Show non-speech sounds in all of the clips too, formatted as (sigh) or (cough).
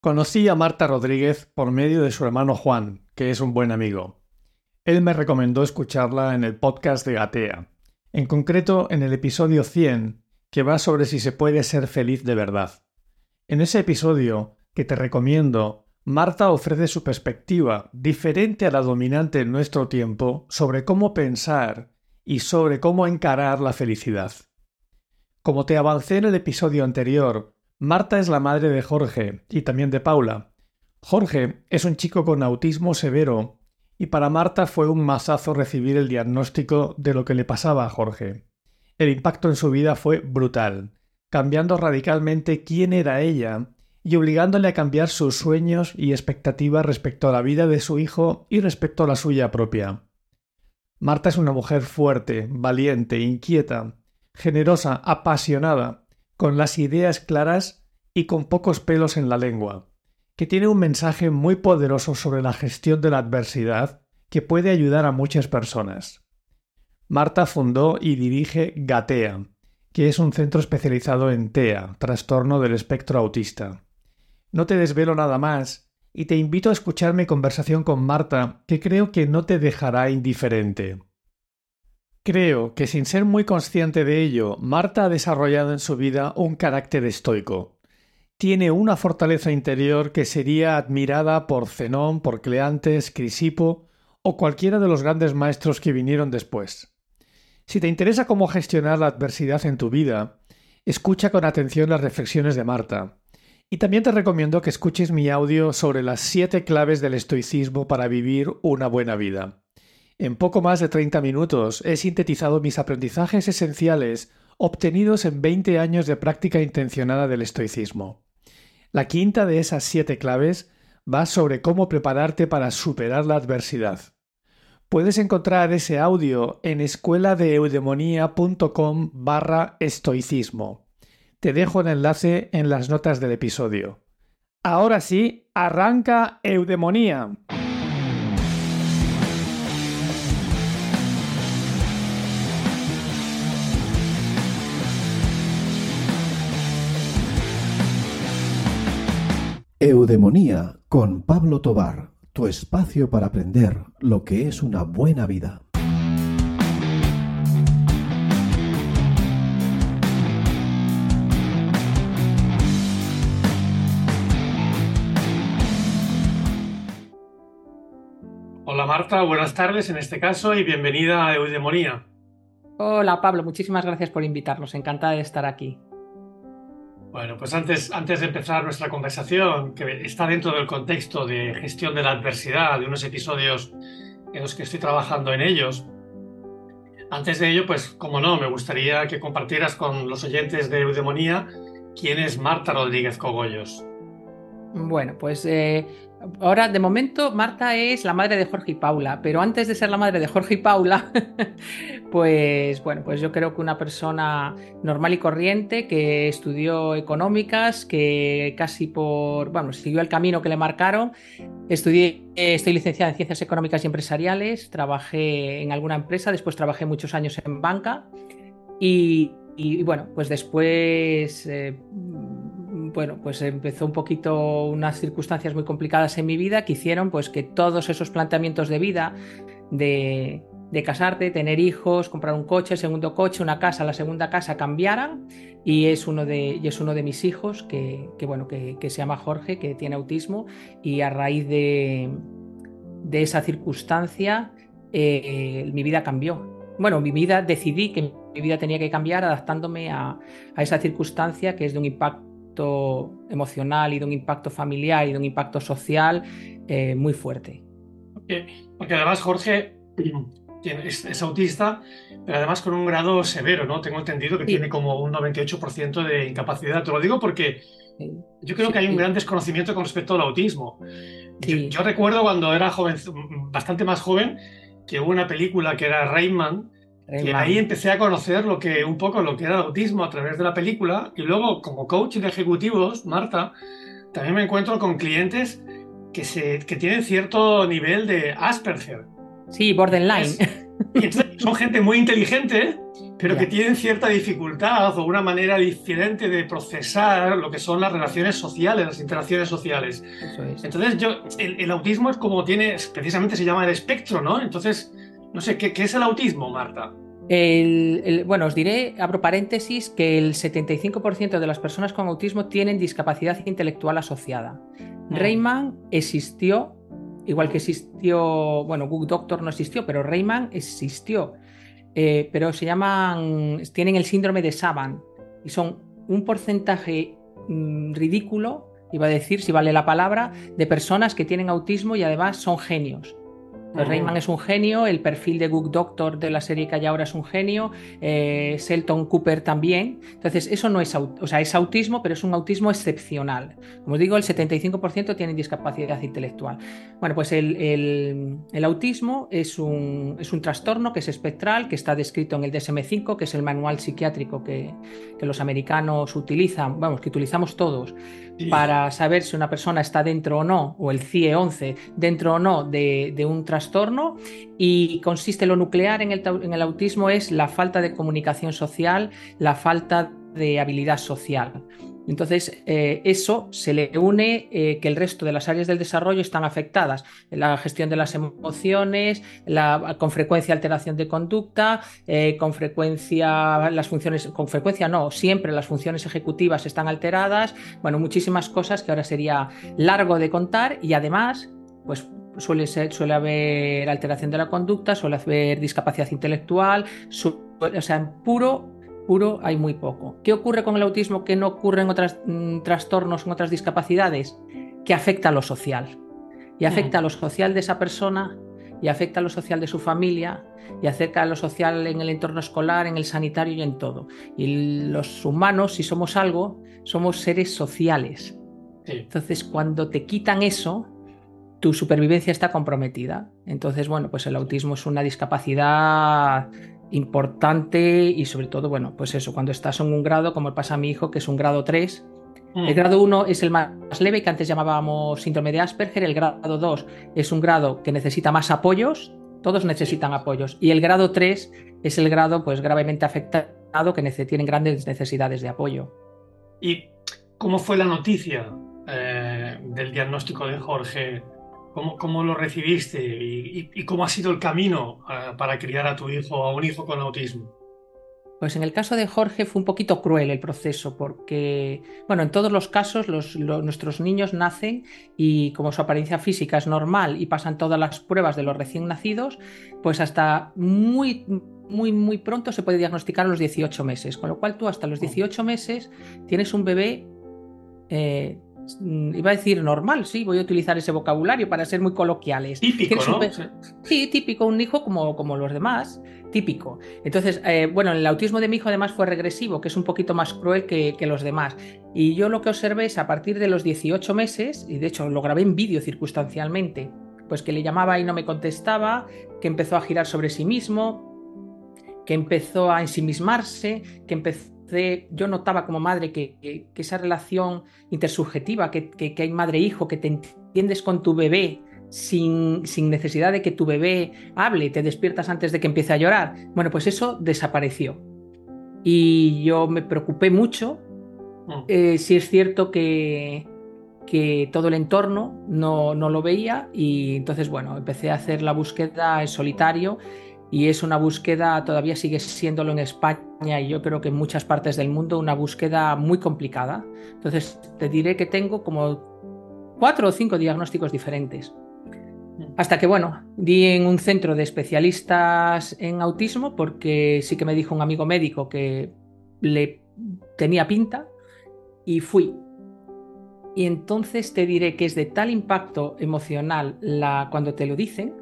Conocí a Marta Rodríguez por medio de su hermano Juan, que es un buen amigo. Él me recomendó escucharla en el podcast de Gatea, en concreto en el episodio 100, que va sobre si se puede ser feliz de verdad. En ese episodio, que te recomiendo, Marta ofrece su perspectiva, diferente a la dominante en nuestro tiempo, sobre cómo pensar y sobre cómo encarar la felicidad. Como te avancé en el episodio anterior, Marta es la madre de Jorge y también de Paula. Jorge es un chico con autismo severo y para Marta fue un masazo recibir el diagnóstico de lo que le pasaba a Jorge. El impacto en su vida fue brutal, cambiando radicalmente quién era ella y obligándole a cambiar sus sueños y expectativas respecto a la vida de su hijo y respecto a la suya propia. Marta es una mujer fuerte, valiente, inquieta, generosa, apasionada, con las ideas claras y con pocos pelos en la lengua, que tiene un mensaje muy poderoso sobre la gestión de la adversidad que puede ayudar a muchas personas. Marta fundó y dirige Gatea, que es un centro especializado en TEA, trastorno del espectro autista. No te desvelo nada más y te invito a escuchar mi conversación con Marta, que creo que no te dejará indiferente. Creo que sin ser muy consciente de ello, Marta ha desarrollado en su vida un carácter estoico. Tiene una fortaleza interior que sería admirada por Zenón, por Cleantes, Crisipo o cualquiera de los grandes maestros que vinieron después. Si te interesa cómo gestionar la adversidad en tu vida, escucha con atención las reflexiones de Marta. Y también te recomiendo que escuches mi audio sobre las siete claves del estoicismo para vivir una buena vida. En poco más de 30 minutos he sintetizado mis aprendizajes esenciales obtenidos en 20 años de práctica intencionada del estoicismo. La quinta de esas siete claves va sobre cómo prepararte para superar la adversidad. Puedes encontrar ese audio en escueladeeudemonía.com barra estoicismo. Te dejo el enlace en las notas del episodio. Ahora sí, arranca Eudemonía. Eudemonía con Pablo Tobar, tu espacio para aprender lo que es una buena vida. Hola Marta, buenas tardes en este caso y bienvenida a Eudemonía. Hola Pablo, muchísimas gracias por invitarnos, encantada de estar aquí. Bueno, pues antes, antes de empezar nuestra conversación, que está dentro del contexto de gestión de la adversidad, de unos episodios en los que estoy trabajando en ellos, antes de ello, pues como no, me gustaría que compartieras con los oyentes de Eudemonía quién es Marta Rodríguez Cogollos. Bueno, pues eh, ahora de momento Marta es la madre de Jorge y Paula, pero antes de ser la madre de Jorge y Paula, (laughs) pues bueno, pues yo creo que una persona normal y corriente que estudió económicas, que casi por, bueno, siguió el camino que le marcaron, estudié, estoy licenciada en ciencias económicas y empresariales, trabajé en alguna empresa, después trabajé muchos años en banca. Y, bueno, pues después... Eh, bueno, pues empezó un poquito unas circunstancias muy complicadas en mi vida que hicieron pues que todos esos planteamientos de vida, de, casarte, tener hijos, comprar un coche, segundo coche, una casa, la segunda casa cambiaran y es uno de, es uno de mis hijos que, bueno, que, se llama Jorge, que tiene autismo y a raíz de, de esa circunstancia eh, mi vida cambió. Bueno, mi vida decidí que mi vida tenía que cambiar adaptándome a esa circunstancia que es de un impacto emocional y de un impacto familiar y de un impacto social eh, muy fuerte. Porque, además Jorge (clears throat) es, autista, pero además con un grado severo, ¿no? Tengo entendido que tiene como un 98% de incapacidad. Te lo digo porque yo creo que hay un gran desconocimiento con respecto al autismo. Yo, recuerdo cuando era joven, bastante más joven, que hubo una película que era Rayman, y ahí empecé a conocer lo que, un poco lo que era el autismo a través de la película. Y luego, como coach de ejecutivos, Marta, también me encuentro con clientes que, se, que tienen cierto nivel de Asperger. Sí, borderline. y son gente muy inteligente, pero que tienen cierta dificultad o una manera diferente de procesar lo que son las relaciones sociales, las interacciones sociales. Entonces, yo, el, autismo es como tiene, precisamente se llama el espectro, ¿no? Entonces, no sé, ¿qué, es el autismo, Marta? bueno, os diré, abro paréntesis, que el 75% de las personas con autismo tienen discapacidad intelectual asociada. Mm. Rayman existió, igual que existió, bueno, Google Doctor no existió, pero Rayman existió. Eh, pero se llaman, tienen el síndrome de Saban y son un porcentaje mm, ridículo, iba a decir, si vale la palabra, de personas que tienen autismo y además son genios. Rayman es un genio, el perfil de Good Doctor de la serie que hay ahora es un genio, eh, Selton Cooper también. Entonces, eso no es, o sea, es autismo, pero es un autismo excepcional. Como os digo, el 75% tienen discapacidad intelectual. Bueno, pues el, autismo es un, es un, trastorno que es espectral, que está descrito en el DSM-5, que es el manual psiquiátrico que, los americanos utilizan, vamos, que utilizamos todos para saber si una persona está dentro o no, o el CIE-11, dentro o no de, de un trastorno trastorno y consiste lo nuclear en el, en el autismo es la falta de comunicación social, la falta de habilidad social. Entonces, eh, eso se le une eh, que el resto de las áreas del desarrollo están afectadas. La gestión de las emociones, con frecuencia alteración de conducta, eh, con frecuencia las funciones, con frecuencia no, siempre las funciones ejecutivas están alteradas. Bueno, muchísimas cosas que ahora sería largo de contar y además, pues suele, ser, suele haber alteración de la conducta, suele haber discapacidad intelectual, o sea, en puro, puro hay muy poco. ¿Qué ocurre con el autismo que no ocurre en otros mm, trastornos, en otras discapacidades? Que afecta a lo social. Y afecta a lo social de esa persona, y afecta a lo social de su familia, y afecta a lo social en el entorno escolar, en el sanitario y en todo. Y los humanos, si somos algo, somos seres sociales. Entonces, cuando te quitan eso, tu supervivencia está comprometida. Entonces, bueno, pues el autismo es una discapacidad importante y sobre todo, bueno, pues eso, cuando estás en un grado, como pasa a mi hijo, que es un grado 3, el mm. grado 1 es el más leve, que antes llamábamos síndrome de Asperger, el grado 2 es un grado que necesita más apoyos, todos necesitan apoyos, y el grado 3 es el grado pues gravemente afectado que tienen grandes necesidades de apoyo. ¿Y cómo fue la noticia eh, del diagnóstico de Jorge ¿Cómo, lo recibiste y, cómo ha sido el camino ah, para criar a tu hijo, a un hijo con autismo? Pues en el caso de Jorge fue un poquito cruel el proceso porque, bueno, en todos los casos nuestros niños nacen y como su apariencia física es normal y pasan todas las pruebas de los recién nacidos, pues hasta muy, muy, muy pronto se puede diagnosticar a los 18 meses. Con lo cual tú hasta los 18 meses tienes un bebé eh, iba a decir normal, sí, voy a utilizar ese vocabulario para ser muy coloquiales. Típico, ¿no? Sí, típico, un hijo como, como los demás, típico. Entonces, eh, bueno, el autismo de mi hijo además fue regresivo, que es un poquito más cruel que, los demás. Y yo lo que observé es a partir de los 18 meses, y de hecho lo grabé en vídeo circunstancialmente, pues que le llamaba y no me contestaba, que empezó a girar sobre sí mismo, que empezó a ensimismarse, que empezó yo notaba como madre que, esa relación intersubjetiva, que, hay madre-hijo, que te entiendes con tu bebé sin, sin, necesidad de que tu bebé hable, te despiertas antes de que empiece a llorar. Bueno, pues eso desapareció. Y yo me preocupé mucho. Mm. Eh, si es cierto que, que todo el entorno no, no, lo veía y entonces, bueno, empecé a hacer la búsqueda en solitario y es una búsqueda, todavía sigue siéndolo en España y yo creo que en muchas partes del mundo, una búsqueda muy complicada. Entonces, te diré que tengo como cuatro o cinco diagnósticos diferentes. Hasta que, bueno, di en un centro de especialistas en autismo porque sí que me dijo un amigo médico que le tenía pinta y fui. Y entonces te diré que es de tal impacto emocional la, cuando te lo dicen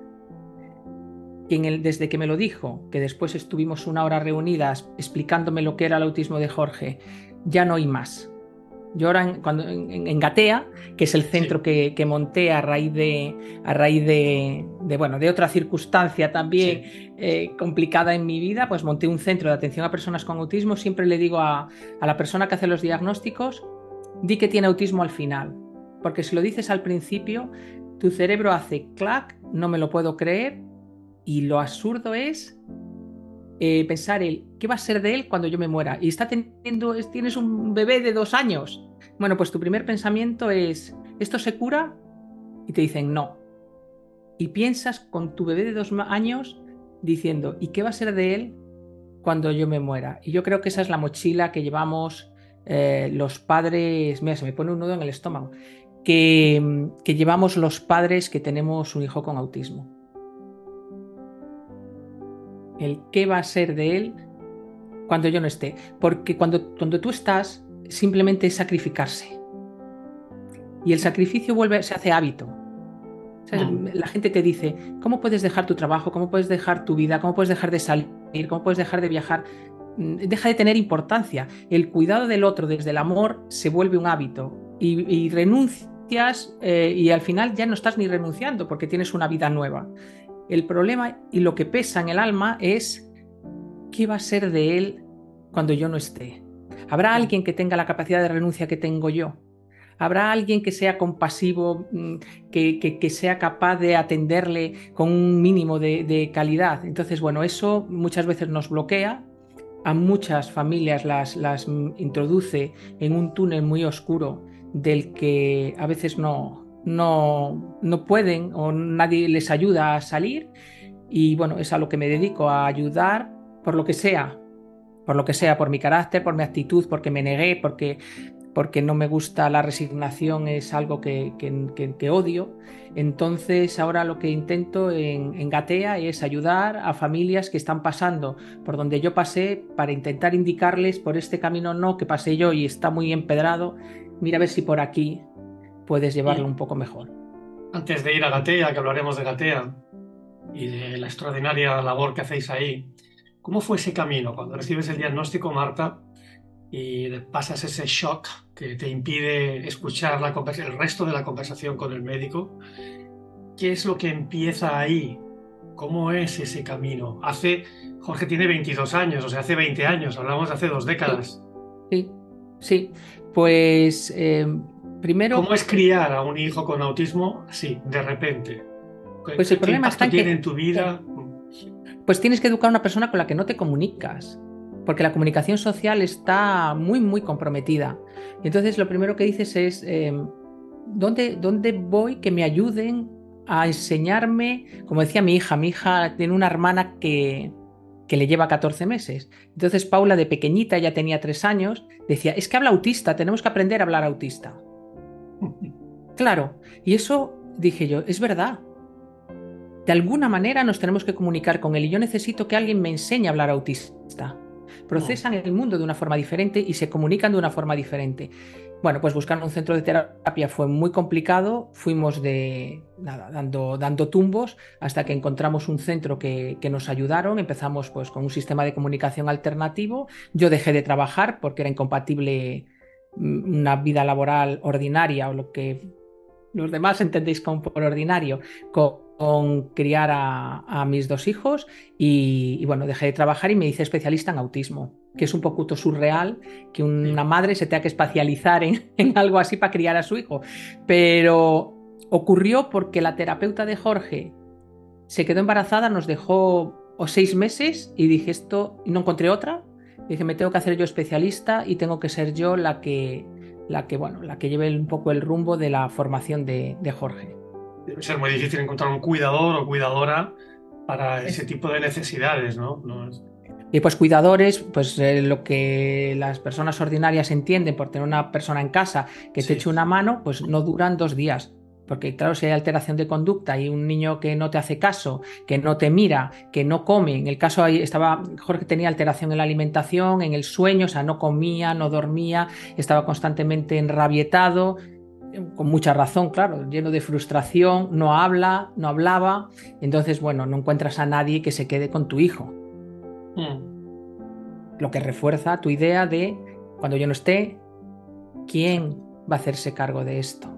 desde que me lo dijo, que después estuvimos una hora reunidas explicándome lo que era el autismo de Jorge, ya no hay más. Yo ahora en, cuando, en, Gatea, que es el centro que, monté a raíz de, a raíz de, bueno, de otra circunstancia también eh, complicada en mi vida, pues monté un centro de atención a personas con autismo. Siempre le digo a, a la persona que hace los diagnósticos, di que tiene autismo al final, porque si lo dices al principio, tu cerebro hace clac, no me lo puedo creer, y lo absurdo es eh, pensar el qué va a ser de él cuando yo me muera. Y está teniendo, tienes un bebé de dos años. Bueno, pues tu primer pensamiento es, ¿esto se cura? Y te dicen no. Y piensas con tu bebé de dos años diciendo, ¿y qué va a ser de él cuando yo me muera? Y yo creo que esa es la mochila que llevamos eh, los padres, mira, se me pone un nudo en el estómago, que, que llevamos los padres que tenemos un hijo con autismo. El qué va a ser de él cuando yo no esté. Porque cuando, cuando tú estás, simplemente es sacrificarse. Y el sacrificio vuelve, se hace hábito. Mm. La gente te dice, ¿cómo puedes dejar tu trabajo? ¿Cómo puedes dejar tu vida? ¿Cómo puedes dejar de salir? ¿Cómo puedes dejar de viajar? Mm, deja de tener importancia. El cuidado del otro desde el amor se vuelve un hábito y, renuncias eh, y al final ya no estás ni renunciando porque tienes una vida nueva. El problema y lo que pesa en el alma es qué va a ser de él cuando yo no esté. ¿Habrá alguien que tenga la capacidad de renuncia que tengo yo? ¿Habrá alguien que sea compasivo, mm, que, sea capaz de atenderle con un mínimo de, calidad? Entonces, bueno, eso muchas veces nos bloquea, a muchas familias las, las introduce en un túnel muy oscuro del que a veces no, no, no pueden o nadie les ayuda a salir. Y bueno, es a lo que me dedico, a ayudar por lo que sea, por lo que sea, por mi carácter, por mi actitud, porque me negué, porque, porque no me gusta la resignación, es algo que, que, odio. Entonces ahora lo que intento en, Gatea es ayudar a familias que están pasando por donde yo pasé para intentar indicarles por este camino no que pasé yo y está muy empedrado, mira a ver si por aquí puedes llevarlo un poco mejor. Antes de ir a Gatea, que hablaremos de Gatea y de la extraordinaria labor que hacéis ahí, ¿Cómo fue ese camino cuando recibes el diagnóstico, Marta, y pasas ese shock que te impide escuchar la el resto de la conversación con el médico? ¿Qué es lo que empieza ahí? ¿Cómo es ese camino? Hace, Jorge tiene 22 años, o sea, hace 20 años, hablamos de hace dos décadas. Sí, sí. Pues eh, primero... ¿Cómo es criar a un hijo con autismo así, de repente? Pues el problema está tiene en tu vida? pues tienes que educar a una persona con la que no te comunicas, porque la comunicación social está muy, muy comprometida. Entonces lo primero que dices es, em, ¿dónde, ¿dónde voy que me ayuden a enseñarme? Como decía mi hija, mi hija tiene una hermana que, que le lleva 14 meses. Entonces Paula de pequeñita, ya tenía 3 años, decía, es que habla autista, tenemos que aprender a hablar autista. Claro, y eso dije yo, es verdad, de alguna manera nos tenemos que comunicar con él y yo necesito que alguien me enseñe a hablar autista. Procesan el mundo de una forma diferente y se comunican de una forma diferente. Bueno, pues buscar un centro de terapia fue muy complicado. Fuimos de nada, dando, dando tumbos hasta que encontramos un centro que, que, nos ayudaron. Empezamos pues con un sistema de comunicación alternativo. Yo dejé de trabajar porque era incompatible una vida laboral ordinaria o lo que los demás entendéis como por ordinario con con criar a, mis dos hijos y, bueno, dejé de trabajar y me hice especialista en autismo, que es un poco surreal que una madre se tenga que especializar (laughs) en, algo así para criar a su hijo. Pero ocurrió porque la terapeuta de Jorge se quedó embarazada, nos dejó seis meses y dije esto, y no encontré otra. Dije, me tengo que hacer yo especialista y tengo que ser yo la que, la que, bueno, la que lleve un poco el rumbo de la formación de Jorge debe ser muy difícil encontrar un cuidador o cuidadora para ese tipo de necesidades, ¿no? Y pues cuidadores, pues eh, lo que las personas ordinarias entienden por tener una persona en casa que te eche una mano, pues no duran dos días. Porque claro, si hay alteración de conducta y un niño que no te hace caso, que no te mira, que no come, en el caso ahí estaba, Jorge tenía alteración en la alimentación, en el sueño, o sea, no comía, no dormía, estaba constantemente enrabietado, con mucha razón, claro, lleno de frustración, no habla, no hablaba, entonces, bueno, no encuentras a nadie que se quede con tu hijo. Hmm. Lo que refuerza tu idea de, cuando yo no esté, ¿quién va a hacerse cargo de esto?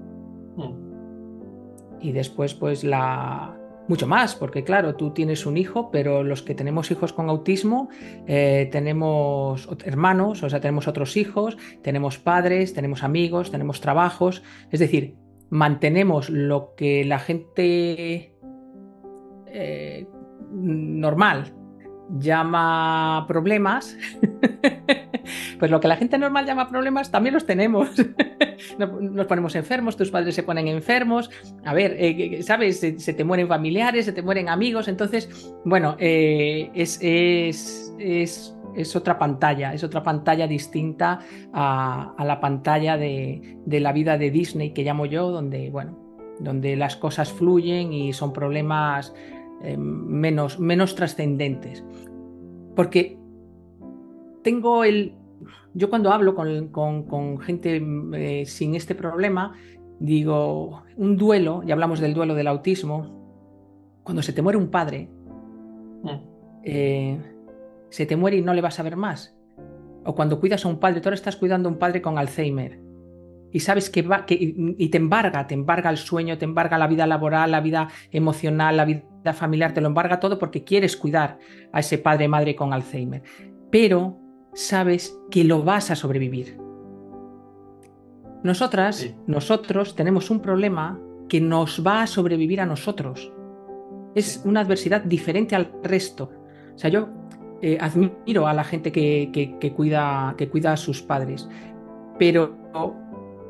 Y después, pues, la, mucho más, porque claro, tú tienes un hijo, pero los que tenemos hijos con autismo, eh, tenemos hermanos, o sea, tenemos otros hijos, tenemos padres, tenemos amigos, tenemos trabajos, es decir, mantenemos lo que la gente eh, normal llama problemas, (laughs) pues lo que la gente normal llama problemas también los tenemos. (laughs) Nos ponemos enfermos, tus padres se ponen enfermos, a ver, eh, ¿sabes? Se, te mueren familiares, se te mueren amigos, entonces, bueno, eh, es, es, es, otra pantalla, es otra pantalla distinta a, la pantalla de, de la vida de Disney que llamo yo, donde, bueno, donde las cosas fluyen y son problemas eh, menos, menos trascendentes. Porque tengo el... Yo cuando hablo con, gente eh, sin este problema, digo, un duelo, y hablamos del duelo del autismo, cuando se te muere un padre, mm. eh, se te muere y no le vas a ver más. O cuando cuidas a un padre, tú ahora estás cuidando a un padre con Alzheimer y sabes que, va, que y te embarga, te embarga el sueño, te embarga la vida laboral, la vida emocional, la vida familiar, te lo embarga todo porque quieres cuidar a ese padre madre con Alzheimer. Pero sabes que lo vas a sobrevivir. Nosotras, nosotros tenemos un problema que nos va a sobrevivir a nosotros. Es una adversidad diferente al resto. O sea, yo eh, admiro a la gente que, que, cuida, que cuida a sus padres, pero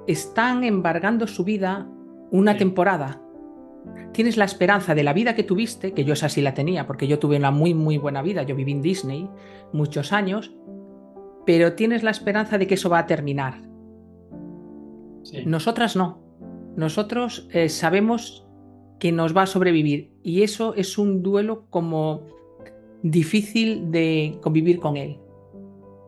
están embargando su vida una temporada. Tienes la esperanza de la vida que tuviste, que yo esa sí la tenía, porque yo tuve una muy, muy buena vida, yo viví en Disney muchos años, pero tienes la esperanza de que eso va a terminar. Nosotras no. Nosotros eh, sabemos que nos va a sobrevivir y eso es un duelo como difícil de convivir con él.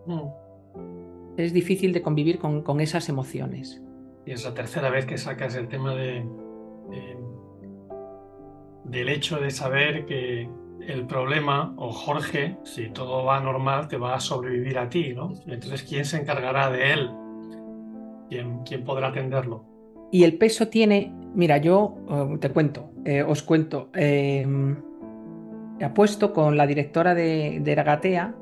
Mm. Es difícil de convivir con esas emociones. Y es la tercera vez que sacas el tema de, del hecho de saber que el problema, o Jorge, si todo va normal, te va a sobrevivir a ti, ¿no? Entonces, ¿quién se encargará de él? ¿Quién, quién podrá atenderlo? Y el peso tiene, mira, yo eh, te cuento, eh, os cuento, eh, he puesto con la directora de, de Ragatea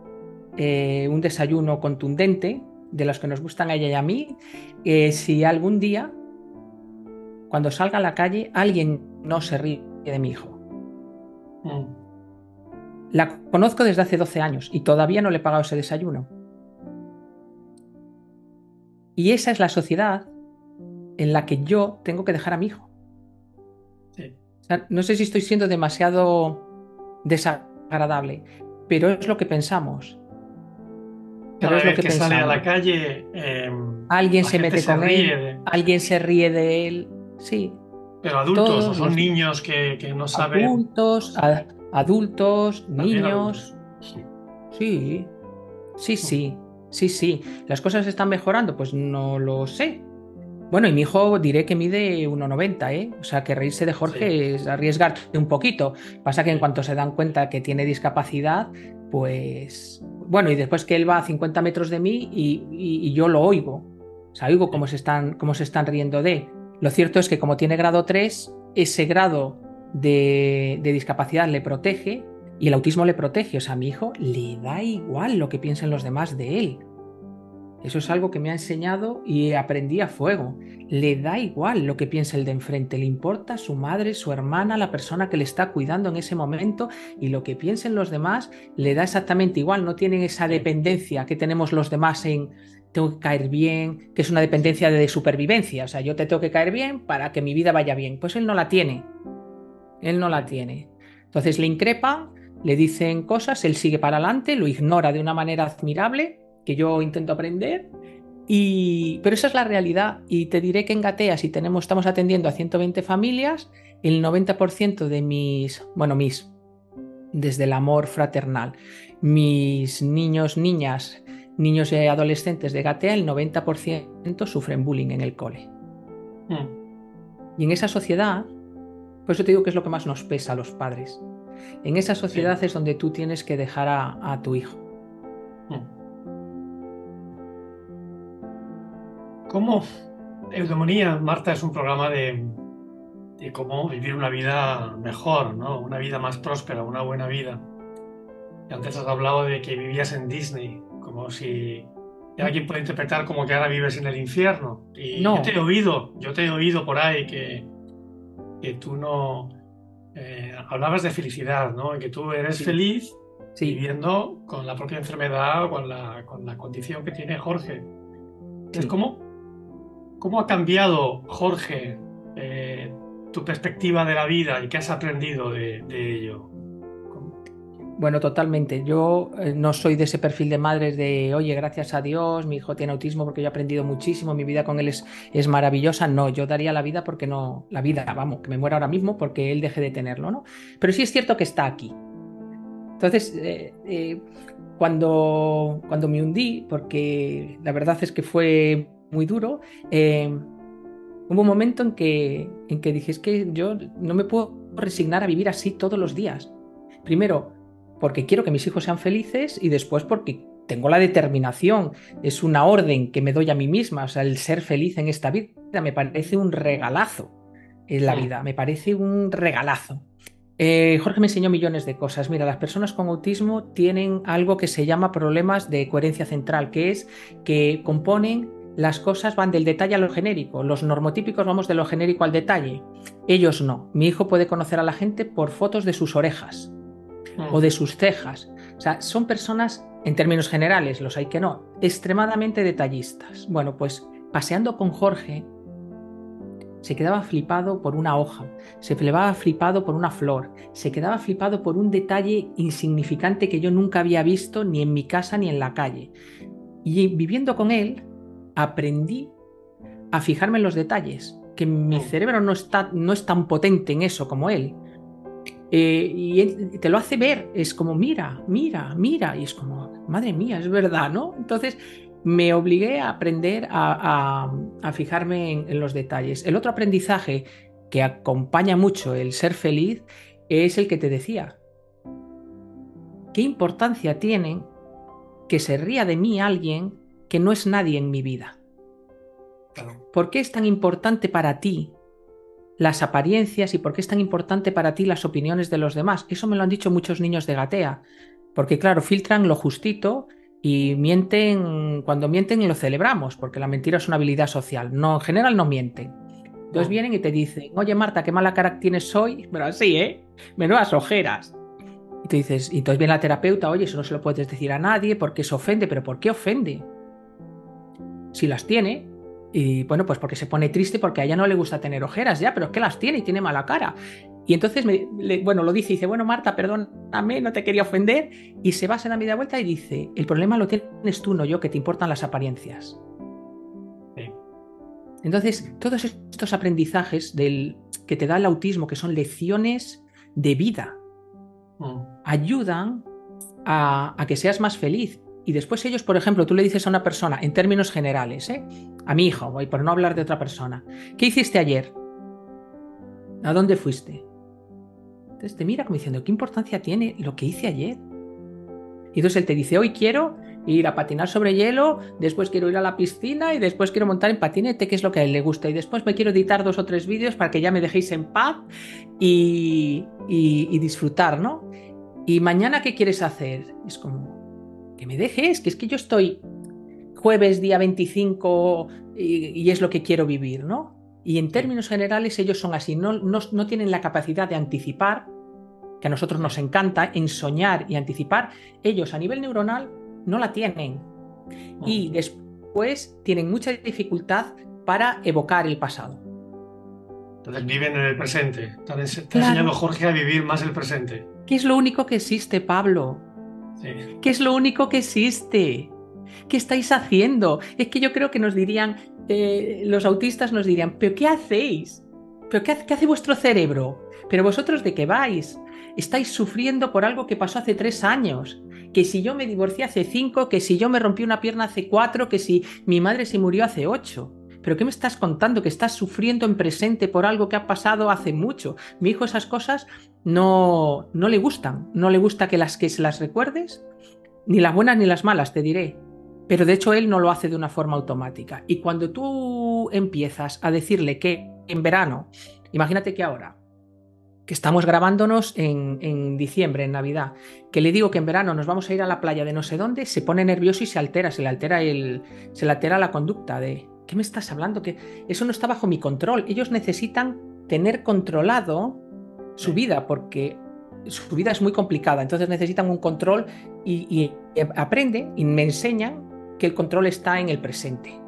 un desayuno contundente de los que nos gustan a ella y a mí, eh, si algún día, cuando salga a la calle, alguien no se ríe de mi hijo. Mm. La conozco desde hace 12 años y todavía no le he pagado ese desayuno. Y esa es la sociedad en la que yo tengo que dejar a mi hijo. no sé si estoy siendo demasiado desagradable, pero es lo que pensamos. Pero es lo que, sale a la calle. Em, alguien se mete con él, alguien se ríe de él. Sí. Pero adultos, o son niños que, no saben. Adultos, adultos, niños. Sí. Sí, sí. Sí, sí. ¿Las cosas están mejorando? Pues no lo sé. Bueno, y mi hijo diré que mide 1,90, ¿eh? O sea, que reírse de Jorge es arriesgarte un poquito. Pasa que en cuanto se dan cuenta que tiene discapacidad, pues bueno, y después que él va a 50 metros de mí y, yo lo oigo. O sea, oigo cómo se, están, cómo se están riendo de. Lo cierto es que como tiene grado 3, ese grado de, discapacidad le protege y el autismo le protege. O sea, a mi hijo le da igual lo que piensen los demás de él. Eso es algo que me ha enseñado y aprendí a fuego. Le da igual lo que piensa el de enfrente, le importa su madre, su hermana, la persona que le está cuidando en ese momento y lo que piensen los demás le da exactamente igual. No tienen esa dependencia que tenemos los demás en tengo que caer bien, que es una dependencia de supervivencia. O sea, yo te tengo que caer bien para que mi vida vaya bien. Pues él no la tiene. Él no la tiene. Entonces le increpa, le dicen cosas, él sigue para adelante, lo ignora de una manera admirable que yo intento aprender. Y, pero esa es la realidad. Y te diré que en Gatea, si tenemos, estamos atendiendo a 120 familias, el 90% de mis, bueno, mis, desde el amor fraternal, mis niños, niñas, niños y adolescentes de Gatea, el 90% sufren bullying en el cole. Hmm. Y en esa sociedad, por eso te digo que es lo que más nos pesa a los padres. En esa sociedad es donde tú tienes que dejar a, tu hijo. Hmm. ¿Cómo Eudemonía, Marta, es un programa de, cómo vivir una vida mejor, ¿no? Una vida más próspera, una buena vida. Y antes has hablado de que vivías en Disney, como si alguien puede interpretar como que ahora vives en el infierno. Y yo te he oído, yo te he oído por ahí que, que tú no... Eh, hablabas de felicidad, ¿no? que tú eres feliz viviendo con la propia enfermedad o con la, con la condición que tiene Jorge. Es como, ¿Cómo ha cambiado, Jorge, eh, tu perspectiva de la vida y qué has aprendido de, ello? Bueno, totalmente. Yo eh, no soy de ese perfil de madres de, oye, gracias a Dios, mi hijo tiene autismo porque yo he aprendido muchísimo, mi vida con él es, es maravillosa. No, yo daría la vida porque no, la vida, vamos, que me muera ahora mismo porque él deje de tenerlo, ¿no? Pero sí es cierto que está aquí. Entonces, eh, eh, cuando, cuando me hundí, porque la verdad es que fue muy duro, eh, hubo un momento en que, en que dije, es que yo no me puedo resignar a vivir así todos los días. Primero, porque quiero que mis hijos sean felices y después porque tengo la determinación, es una orden que me doy a mí misma, o sea, el ser feliz en esta vida me parece un regalazo en la vida, me parece un regalazo. Eh, Jorge me enseñó millones de cosas. Mira, las personas con autismo tienen algo que se llama problemas de coherencia central, que es que componen las cosas van del detalle a lo genérico. Los normotípicos vamos de lo genérico al detalle. Ellos no. Mi hijo puede conocer a la gente por fotos de sus orejas o de sus cejas. O sea, son personas, en términos generales, los hay que no, extremadamente detallistas. Bueno, pues paseando con Jorge, se quedaba flipado por una hoja, se quedaba flipado por una flor, se quedaba flipado por un detalle insignificante que yo nunca había visto ni en mi casa ni en la calle. Y viviendo con él, aprendí a fijarme en los detalles, que mi cerebro no, está, no es tan potente en eso como él. Eh, y te lo hace ver, es como, mira, mira, mira, y es como, madre mía, es verdad, ¿no? Entonces, me obligué a aprender a, fijarme en, los detalles. El otro aprendizaje que acompaña mucho el ser feliz es el que te decía. ¿Qué importancia tiene que se ría de mí alguien que no es nadie en mi vida? ¿Por qué es tan importante para ti las apariencias y por qué es tan importante para ti las opiniones de los demás? Eso me lo han dicho muchos niños de Gatea. Porque claro, filtran lo justito y mienten, cuando mienten lo celebramos, porque la mentira es una habilidad social. No, en general no mienten. Entonces vienen y te dicen, oye Marta, qué mala cara tienes hoy, (laughs) pero así, ¿eh? Menudas ojeras. Y tú dices, y entonces viene la terapeuta, oye, eso no se lo puedes decir a nadie porque se ofende, pero ¿por qué ofende? Si las tiene, y bueno, pues porque se pone triste porque a ella no le gusta tener ojeras, ya, pero es que las tiene y tiene mala cara. Y entonces, me, bueno, lo dice y dice, bueno, Marta, perdóname, no te quería ofender. Y se va, a la media vuelta y dice, el problema lo tienes tú, no yo, que te importan las apariencias. Entonces, todos estos aprendizajes del, que te da el autismo, que son lecciones de vida, mm. ayudan a, a, que seas más feliz. Y después ellos, por ejemplo, tú le dices a una persona, en términos generales, ¿eh? a mi hijo, voy por no hablar de otra persona, ¿qué hiciste ayer? ¿A dónde fuiste? Entonces te mira como diciendo, ¿qué importancia tiene lo que hice ayer? Y entonces él te dice, hoy quiero ir a patinar sobre hielo, después quiero ir a la piscina y después quiero montar en patinete, que es lo que a él le gusta, y después me quiero editar dos o tres vídeos para que ya me dejéis en paz y, disfrutar, ¿no? Y mañana, ¿qué quieres hacer? Es como, que me dejes, que es que yo estoy jueves día 25 y, y es lo que quiero vivir, ¿no? Y en términos generales ellos son así, no, no, tienen la capacidad de anticipar, que a nosotros nos encanta, en soñar y anticipar. Ellos a nivel neuronal no la tienen. Y después tienen mucha dificultad para evocar el pasado. Entonces viven en el presente. Están enseñando Jorge a vivir más el presente. ¿Qué es lo único que existe, Pablo? Sí. ¿Qué es lo único que existe? ¿Qué estáis haciendo? Es que yo creo que nos dirían, eh, los autistas nos dirían, ¿pero qué hacéis? ¿Pero qué, hace vuestro cerebro? ¿Pero vosotros de qué vais? Estáis sufriendo por algo que pasó hace tres años. Que si yo me divorcié hace cinco, que si yo me rompí una pierna hace cuatro, que si mi madre se murió hace ocho. ¿Pero qué me estás contando? Que estás sufriendo en presente por algo que ha pasado hace mucho. Mi hijo esas cosas no, no le gustan. No le gusta que, las, que se las recuerdes. Ni las buenas ni las malas, te diré. Pero de hecho él no lo hace de una forma automática. Y cuando tú empiezas a decirle que en verano, imagínate que ahora, que estamos grabándonos en, diciembre, en Navidad, que le digo que en verano nos vamos a ir a la playa de no sé dónde, se pone nervioso y se altera, se le altera, el, se le altera la conducta de, ¿qué me estás hablando? Que eso no está bajo mi control. Ellos necesitan tener controlado su vida porque su vida es muy complicada, entonces necesitan un control y, y aprende y me enseñan que el control está en el presente.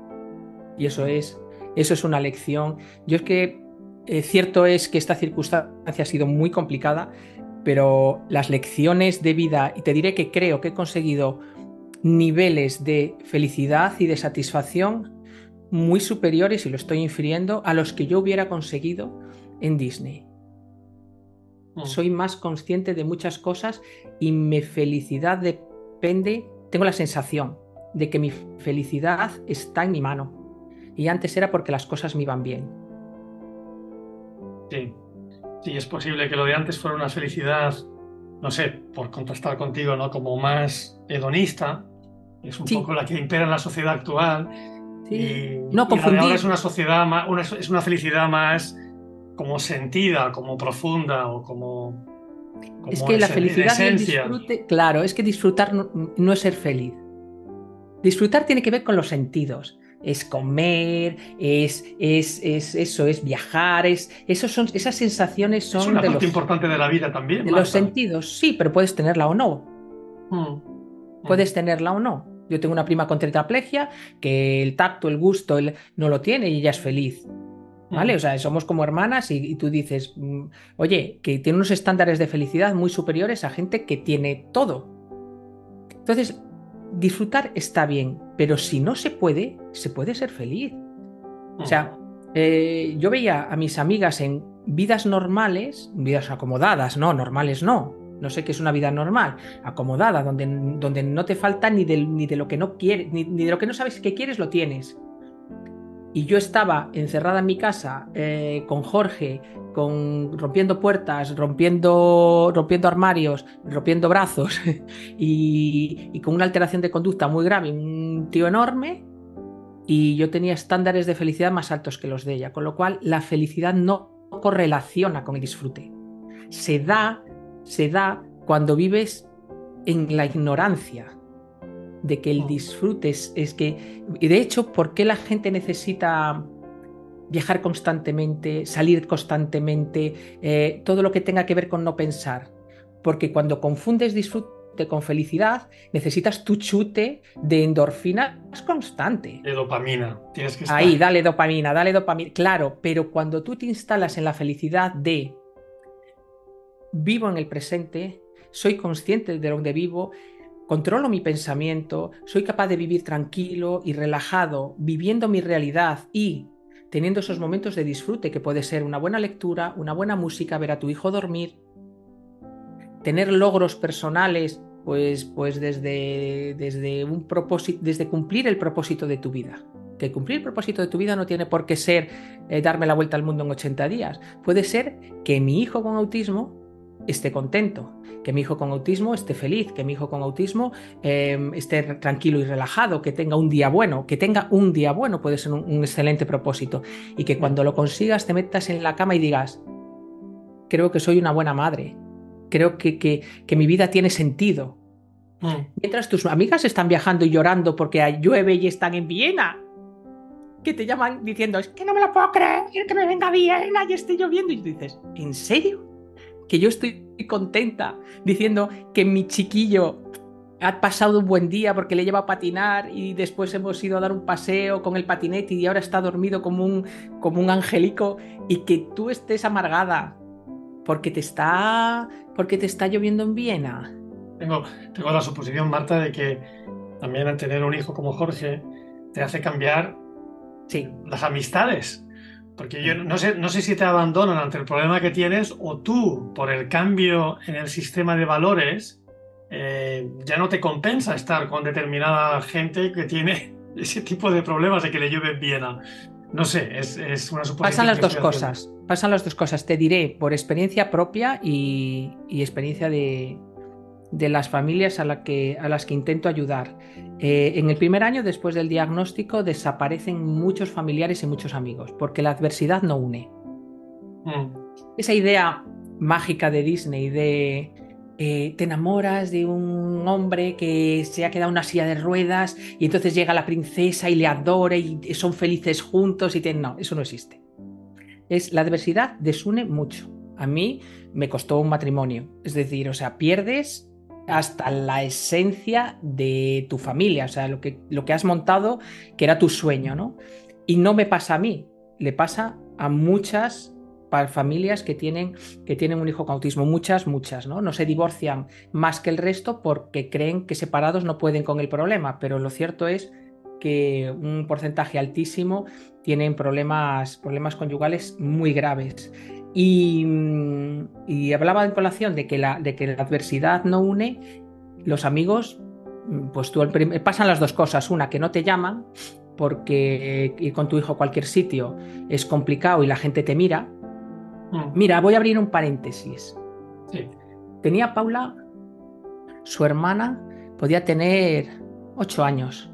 Y eso es, eso es una lección. Yo es que eh, cierto es que esta circunstancia ha sido muy complicada, pero las lecciones de vida, y te diré que creo que he conseguido niveles de felicidad y de satisfacción muy superiores, y lo estoy infiriendo, a los que yo hubiera conseguido en Disney. Mm. Soy más consciente de muchas cosas y mi felicidad depende, tengo la sensación de que mi felicidad está en mi mano. Y antes era porque las cosas me iban bien. Sí, sí, es posible que lo de antes fuera una felicidad, no sé, por contrastar contigo, ¿no? Como más hedonista, es un poco la que impera en la sociedad actual. Y, no ahora es una sociedad más, es una felicidad más como sentida, como profunda o como. es que la felicidad y disfrute, claro, es que disfrutar no, es ser feliz. Disfrutar tiene que ver con los sentidos. Es comer, es, es, es eso, es viajar, es, esos son, esas sensaciones son. Es una parte importante de la vida también. De los sentidos, sí, pero puedes tenerla o no. Hmm. Puedes tenerla o no. Yo tengo una prima con tetraplegia que el tacto, el gusto, no lo tiene y ella es feliz. ¿Vale? O sea, somos como hermanas y, y, tú dices, mm, oye, que tiene unos estándares de felicidad muy superiores a gente que tiene todo. Entonces, disfrutar está bien, pero si no se puede, se puede ser feliz. O sea, eh, yo veía a mis amigas en vidas normales, vidas acomodadas, no, normales no. No sé qué es una vida normal, acomodada, donde, donde no te falta ni de, ni de lo que no quieres, ni de lo que no sabes que quieres, lo tienes y yo estaba encerrada en mi casa eh, con Jorge, con rompiendo puertas, rompiendo, rompiendo armarios, rompiendo brazos (laughs) y, y, con una alteración de conducta muy grave, un tío enorme, y yo tenía estándares de felicidad más altos que los de ella, con lo cual la felicidad no correlaciona con el disfrute. Se da, se da cuando vives en la ignorancia, de que el disfrute es, que, y de hecho, ¿por qué la gente necesita viajar constantemente, salir constantemente, eh, todo lo que tenga que ver con no pensar? Porque cuando confundes disfrute con felicidad, necesitas tu chute de endorfina constante. De dopamina. Tienes que Ahí, dale dopamina, dale dopamina. Claro, pero cuando tú te instalas en la felicidad de vivo en el presente, soy consciente de donde vivo, controlo mi pensamiento, soy capaz de vivir tranquilo y relajado, viviendo mi realidad y teniendo esos momentos de disfrute que puede ser una buena lectura, una buena música, ver a tu hijo dormir, tener logros personales, pues, pues desde, desde un propósito, desde cumplir el propósito de tu vida. Que cumplir el propósito de tu vida no tiene por qué ser eh, darme la vuelta al mundo en 80 días. Puede ser que mi hijo con autismo esté contento, que mi hijo con autismo esté feliz, que mi hijo con autismo em, esté tranquilo y relajado, que tenga un día bueno, que tenga un día bueno puede ser un, excelente propósito y que cuando lo consigas te metas en la cama y digas, creo que soy una buena madre, creo que, que, mi vida tiene sentido. Mm. Mientras tus amigas están viajando y llorando porque llueve y están en Viena, que te llaman diciendo, es que no me lo puedo creer, que me venga Viena y esté lloviendo. Y tú dices, ¿en serio? Que yo estoy contenta diciendo que mi chiquillo ha pasado un buen día porque le lleva a patinar y después hemos ido a dar un paseo con el patinete y ahora está dormido como un, como un angelico y que tú estés amargada porque te está, porque te está lloviendo en Viena. Tengo, tengo la suposición, Marta, de que también al tener un hijo como Jorge te hace cambiar sí. las amistades. Porque yo no sé, no sé si te abandonan ante el problema que tienes o tú, por el cambio en el sistema de valores, eh, ya no te compensa estar con determinada gente que tiene (laughs) ese tipo de problemas de que le llueve bien. No sé, es, una suposición. Pasan las dos cosas. Pasan las dos cosas. Te diré por experiencia propia y experiencia de, de las familias a, la que, a las que intento ayudar. Eh, en el primer año, después del diagnóstico, desaparecen muchos familiares y muchos amigos, porque la adversidad no une. Mm. Esa idea mágica de Disney de eh, te enamoras de un hombre que se ha quedado en una silla de ruedas y entonces llega la princesa y le adora y son felices juntos y te... no, eso no existe. Es la adversidad desune mucho A mí me costó un matrimonio. Es decir, o sea, pierdes hasta la esencia de tu familia, o sea, lo que, lo que has montado, que era tu sueño, ¿no? Y no me pasa a mí, le pasa a muchas familias que tienen, que tienen un hijo con autismo, muchas, muchas, ¿no? No se divorcian más que el resto porque creen que separados no pueden con el problema, pero lo cierto es que un porcentaje altísimo tienen problemas, problemas conyugales muy graves. Y, hablaba en colación de que, la, de que la adversidad no une, los amigos, pues tú pasan las dos cosas, una que no te llaman porque ir con tu hijo a cualquier sitio es complicado y la gente te mira, Mm. Mira, voy a abrir un paréntesis. Tenía Paula, su hermana, podía tener ocho años.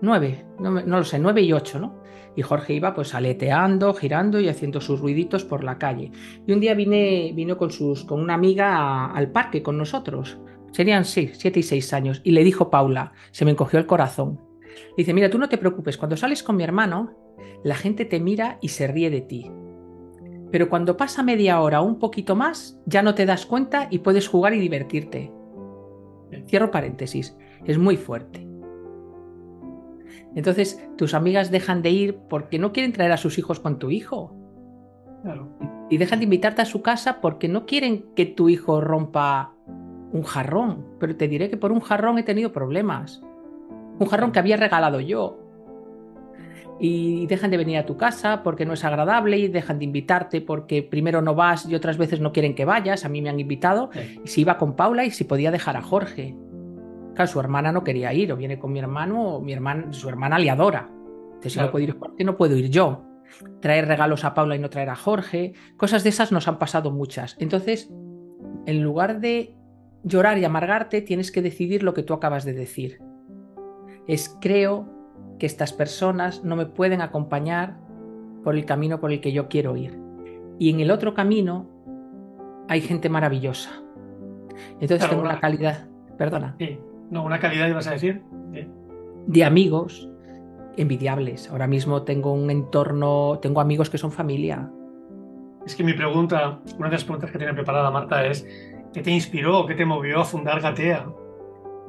Nueve, no, lo sé, nueve y ocho, ¿no? Y Jorge iba pues aleteando, girando y haciendo sus ruiditos por la calle. Y un día vine, vino con, sus, con una amiga al parque con nosotros. Serían sí, siete y seis años. Y le dijo Paula, se me encogió el corazón. dice, mira, tú no te preocupes, cuando sales con mi hermano, la gente te mira y se ríe de ti. Pero cuando pasa media hora o un poquito más, ya no te das cuenta y puedes jugar y divertirte. Cierro paréntesis, es muy fuerte. Entonces, tus amigas dejan de ir porque no quieren traer a sus hijos con tu hijo. Y dejan de invitarte a su casa porque no quieren que tu hijo rompa un jarrón. Pero te diré que por un jarrón he tenido problemas. Un jarrón que había regalado yo y dejan de venir a tu casa porque no es agradable y dejan de invitarte porque primero no vas y otras veces no quieren que vayas. A mí me han invitado y si iba con Paula y si podía dejar a Jorge. Claro, su hermana no quería ir o viene con mi hermano o mi hermana, su hermana le adora. Entonces, si no puedo ir Jorge, no puedo ir yo. Traer regalos a Paula y no traer a Jorge. Cosas de esas nos han pasado muchas. Entonces, en lugar de llorar y amargarte, tienes que decidir lo que tú acabas de decir. Es creo que estas personas no me pueden acompañar por el camino por el que yo quiero ir. Y en el otro camino hay gente maravillosa. Entonces tengo una calidad, perdona. Sí, no, una calidad, ibas a decir. De amigos envidiables. Ahora mismo tengo un entorno, tengo amigos que son familia. Es que mi pregunta, una de las preguntas que tiene preparada Marta es, ¿qué te inspiró, qué te movió a fundar Gatea?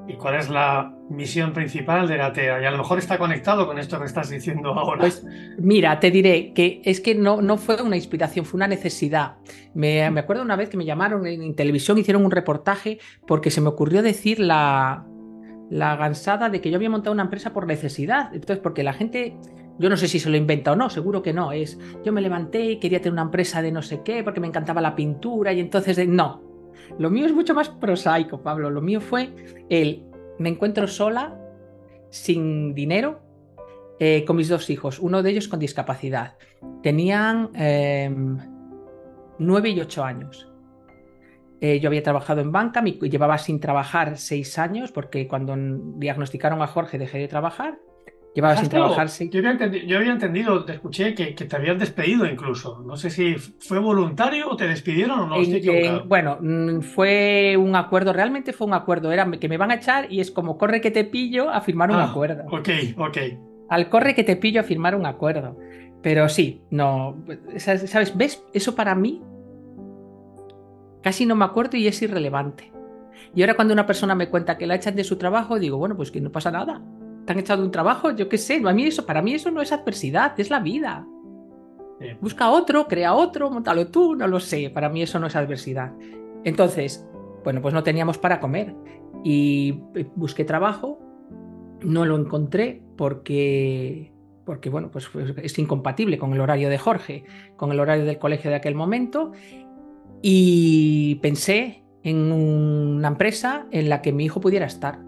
¿Y cuál es la misión principal de Gatea? Y a lo mejor está conectado con esto que estás diciendo ahora. Pues mira, te diré que es que no, no fue una inspiración, fue una necesidad. Me, me acuerdo una vez que me llamaron en, televisión, hicieron un reportaje porque se me ocurrió decir la, la gansada de que yo había montado una empresa por necesidad. Entonces, porque la gente, yo no sé si se lo inventa o no, seguro que no. Es, yo me levanté y quería tener una empresa de no sé qué porque me encantaba la pintura y entonces, no, lo mío es mucho más prosaico, Pablo. Lo mío fue el me encuentro sola, sin dinero, eh, con mis dos hijos, uno de ellos con discapacidad. Tenían em, nueve y ocho años. Eh, yo había trabajado en banca, me llevaba sin trabajar seis años porque cuando diagnosticaron a Jorge dejé de trabajar Llevaba sin trabajar, sí. Yo había, entendido, te escuché que, te habían despedido incluso. No sé si fue voluntario o te despidieron o no. bueno, fue un acuerdo, realmente fue un acuerdo. Era que me van a echar y es como corre que te pillo a firmar un ah, acuerdo. Ok, ok. Al corre que te pillo a firmar un acuerdo. Pero sí, no. ¿Sabes? ¿Ves? Eso para mí casi no me acuerdo y es irrelevante. Y ahora cuando una persona me cuenta que la echan de su trabajo, digo, bueno, pues que no pasa nada te han echado un trabajo, yo qué sé, a mí eso, para mí eso no es adversidad, es la vida. Busca otro, crea otro, montalo tú, no lo sé, para mí eso no es adversidad. Entonces, bueno, pues no teníamos para comer y eh, busqué trabajo, no lo encontré porque porque bueno, pues es incompatible con el horario de Jorge, con el horario del colegio de aquel momento y pensé en una empresa en la que mi hijo pudiera estar.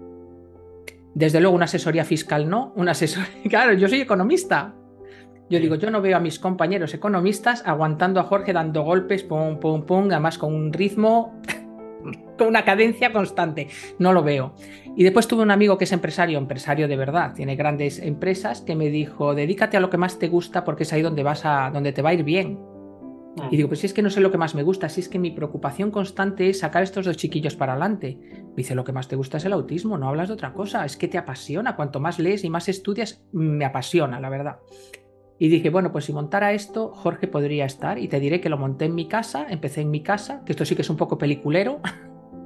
Desde luego, una asesoría fiscal no, una asesoría. (laughs) Claro, yo soy economista. Yo digo, yo no veo a mis compañeros economistas aguantando a Jorge dando golpes, pum, pum, pum, además con un ritmo, (laughs) con una cadencia constante. No lo veo. Y después tuve un amigo que es empresario, empresario de verdad, tiene grandes empresas, que me dijo, dedícate a lo que más te gusta porque es ahí donde vas a, donde te va a ir bien. Mm. Y digo, pues si es que no sé lo que más me gusta, si es que mi preocupación constante es sacar estos dos chiquillos para adelante. Me dice, lo que más te gusta es el autismo, no hablas de otra cosa, es que te apasiona, cuanto más lees y más estudias, me apasiona, la verdad. Y dije, bueno, pues si montara esto, Jorge podría estar. Y te diré que lo monté en mi casa, empecé en mi casa, que esto sí que es un poco peliculero.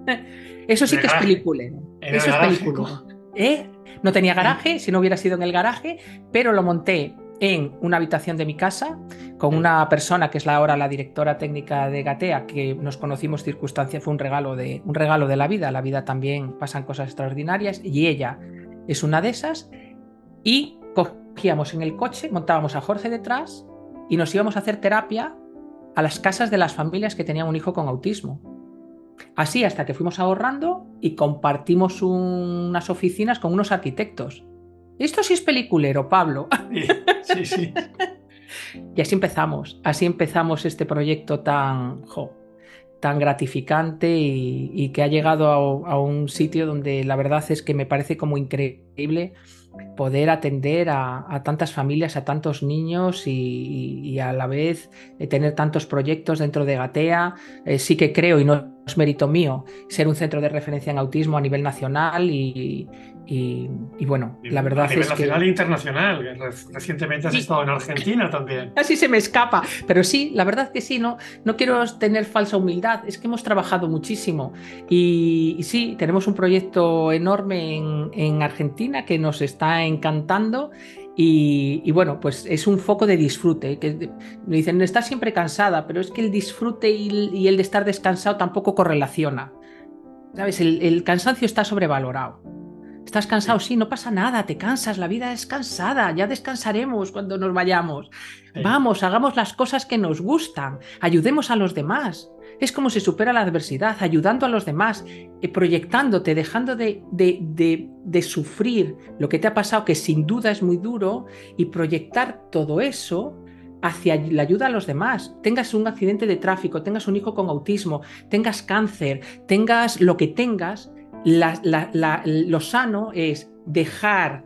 (laughs) Eso sí que es peliculero. Eso es peliculero. ¿Eh? No tenía garaje, si no hubiera sido en el garaje, pero lo monté en una habitación de mi casa con una persona que es ahora la directora técnica de Gatea, que nos conocimos circunstancia, fue un regalo de un regalo de la vida, la vida también pasan cosas extraordinarias y ella es una de esas y cogíamos en el coche, montábamos a Jorge detrás y nos íbamos a hacer terapia a las casas de las familias que tenían un hijo con autismo. Así hasta que fuimos ahorrando y compartimos unas oficinas con unos arquitectos. Esto sí es peliculero, Pablo. Sí, sí, (laughs) y así empezamos, así empezamos este proyecto tan, tan gratificante y, que ha llegado a, un sitio donde la verdad es que me parece como increíble poder atender a, tantas familias, a tantos niños y, a la vez eh, tener tantos proyectos dentro de Gatea. Eh, sí que creo, y no es mérito mío, ser un centro de referencia en autismo a nivel nacional y, y, bueno, la verdad a nivel es nacional e internacional. Recientemente has estado en Argentina también. (laughs) Así se me escapa. Pero sí, la verdad que sí, no, no quiero tener falsa humildad. Es que hemos trabajado muchísimo. Y, sí, tenemos un proyecto enorme en, en Argentina que nos está encantando. Y, bueno, pues es un foco de disfrute. Que me dicen, estás siempre cansada, pero es que el disfrute y, el de estar descansado tampoco correlaciona. ¿Sabes? el cansancio está sobrevalorado. ¿Estás cansado? Sí, no pasa nada, te cansas, la vida es cansada, ya descansaremos cuando nos vayamos. Vamos, hagamos las cosas que nos gustan, ayudemos a los demás. Es como se supera la adversidad, ayudando a los demás, eh, proyectándote, dejando de, de, de, sufrir lo que te ha pasado, que sin duda es muy duro, y proyectar todo eso hacia la ayuda a los demás. Tengas un accidente de tráfico, tengas un hijo con autismo, tengas cáncer, tengas lo que tengas, lo sano es dejar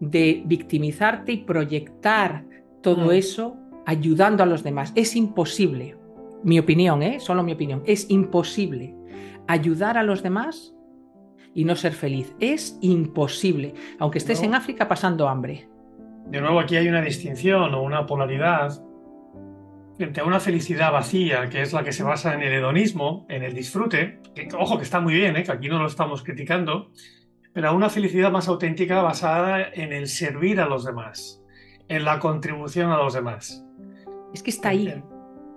de victimizarte y proyectar todo mm. eso ayudando a los demás. Es imposible, mi opinión, ¿eh? solo mi opinión, es imposible ayudar a los demás y no ser feliz. Es imposible, aunque estés en África pasando hambre. De nuevo, aquí hay una distinción o una polaridad frente a una felicidad vacía, que es la que se basa en el hedonismo, en el disfrute, que ojo que está muy bien, ¿eh? que aquí no lo estamos criticando, pero a una felicidad más auténtica basada en el servir a los demás, en la contribución a los demás. Es que está ahí.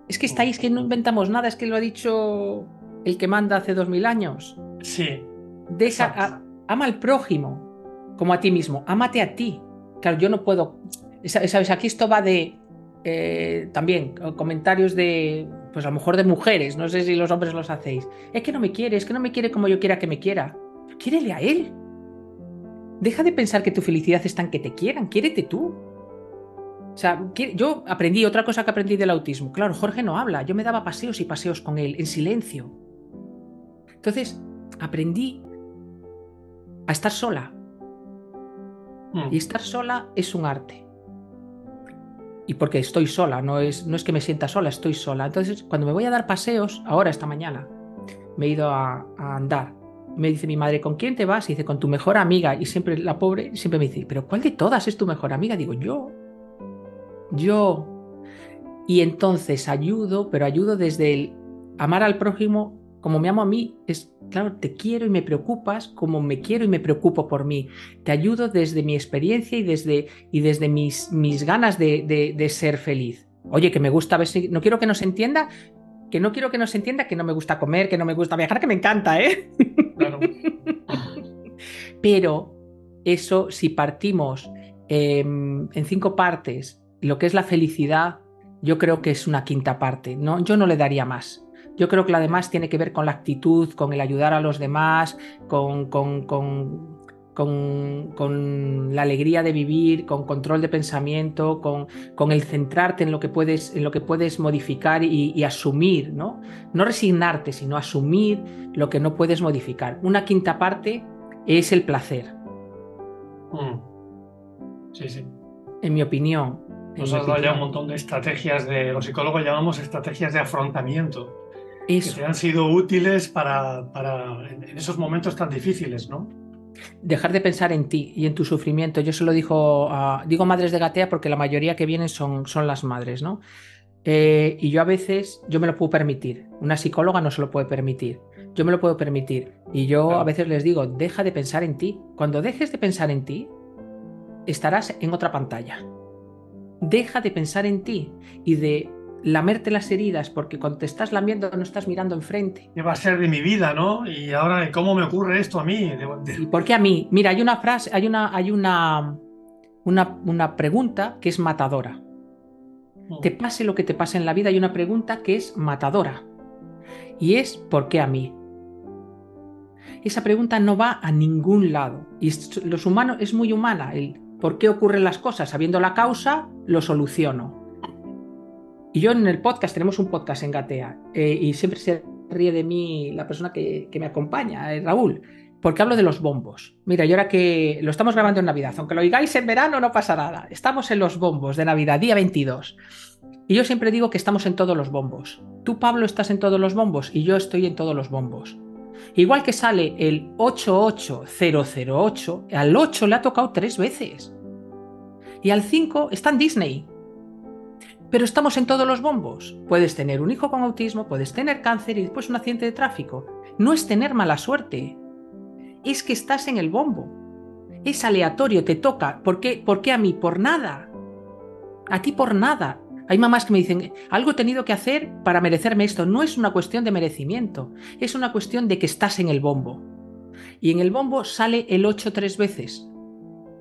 Es que está ahí, es que no inventamos nada, es que lo ha dicho el que manda hace dos mil años. Sí. Deja, ama al prójimo como a ti mismo, ámate a ti. Claro, yo no puedo. Sabes, aquí esto va de eh, también comentarios de, pues a lo mejor de mujeres, no sé si los hombres los hacéis. Es que no me quiere, es que no me quiere como yo quiera que me quiera. Quiérele a él. Deja de pensar que tu felicidad está en que te quieran, quiérete tú. O sea, yo aprendí otra cosa que aprendí del autismo. Claro, Jorge no habla, yo me daba paseos y paseos con él, en silencio. Entonces, aprendí a estar sola. Mm. Y estar sola es un arte y porque estoy sola, no es, no es que me sienta sola, estoy sola. Entonces, cuando me voy a dar paseos, ahora esta mañana, me he ido a, andar. Me dice mi madre, ¿con quién te vas? Y dice, con tu mejor amiga. Y siempre la pobre siempre me dice, ¿pero cuál de todas es tu mejor amiga? Digo, yo. Yo. Y entonces ayudo, pero ayudo desde el amar al prójimo como me amo a mí, es, claro, te quiero y me preocupas como me quiero y me preocupo por mí. Te ayudo desde mi experiencia y desde, y desde mis, mis ganas de, de, ser feliz. Oye, que me gusta ver si... No quiero que nos entienda, que no quiero que nos entienda que no me gusta comer, que no me gusta viajar, que me encanta, ¿eh? (laughs) Pero eso, si partimos em, en cinco partes, lo que es la felicidad, yo creo que es una quinta parte. ¿no? Yo no le daría más. Yo creo que lo demás tiene que ver con la actitud, con el ayudar a los demás, con, con, con, con la alegría de vivir, con control de pensamiento, con, con, el centrarte en lo que puedes, en lo que puedes modificar y, asumir, ¿no? No resignarte, sino asumir lo que no puedes modificar. Una quinta parte es el placer. Mm. Sí, sí. En mi opinión. Nos has dado ya un montón de estrategias de, los psicólogos llamamos estrategias de afrontamiento que te han sido útiles para, para en esos momentos tan difíciles, ¿no? dejar de pensar en ti y en tu sufrimiento. Yo se lo digo, digo madres de Gatea porque la mayoría que vienen son, son las madres, ¿no? Eh, y yo a veces, yo me lo puedo permitir. Una psicóloga no se lo puede permitir. Yo me lo puedo permitir. Y yo a veces les digo, deja de pensar en ti. Cuando dejes de pensar en ti, estarás en otra pantalla. Deja de pensar en ti y de lamerte las heridas, porque cuando te estás lamiendo no estás mirando enfrente. ¿Qué va a ser de mi vida, no? Y ahora, ¿cómo me ocurre esto a mí? ¿Y por qué a mí? Mira, hay una frase, hay una, hay una, una, una pregunta que es matadora. Mm. Te pase lo que te pase en la vida, hay una pregunta que es matadora. Y es ¿por qué a mí? Esa pregunta no va a ningún lado. Y los humanos es muy humana. El ¿por qué ocurren las cosas? Sabiendo la causa, lo soluciono. Y yo en el podcast, tenemos un podcast en Gatea, eh, y siempre se ríe de mí la persona que, me acompaña, eh, Raúl, porque hablo de los bombos. Mira, y ahora que lo estamos grabando en Navidad, aunque lo oigáis en verano, no pasa nada. Estamos en los bombos de Navidad, día 22. Y yo siempre digo que estamos en todos los bombos. Tú, Pablo, estás en todos los bombos y yo estoy en todos los bombos. Igual que sale el 88008, al 8 le ha tocado tres veces. Y al 5 está en Disney. Pero estamos en todos los bombos. Puedes tener un hijo con autismo, puedes tener cáncer y después un accidente de tráfico. No es tener mala suerte. Es que estás en el bombo. Es aleatorio, te toca. ¿Por qué, ¿Por qué a mí? Por nada. A ti por nada. Hay mamás que me dicen, algo he tenido que hacer para merecerme esto. No es una cuestión de merecimiento, es una cuestión de que estás en el bombo. Y en el bombo sale el 8 tres veces.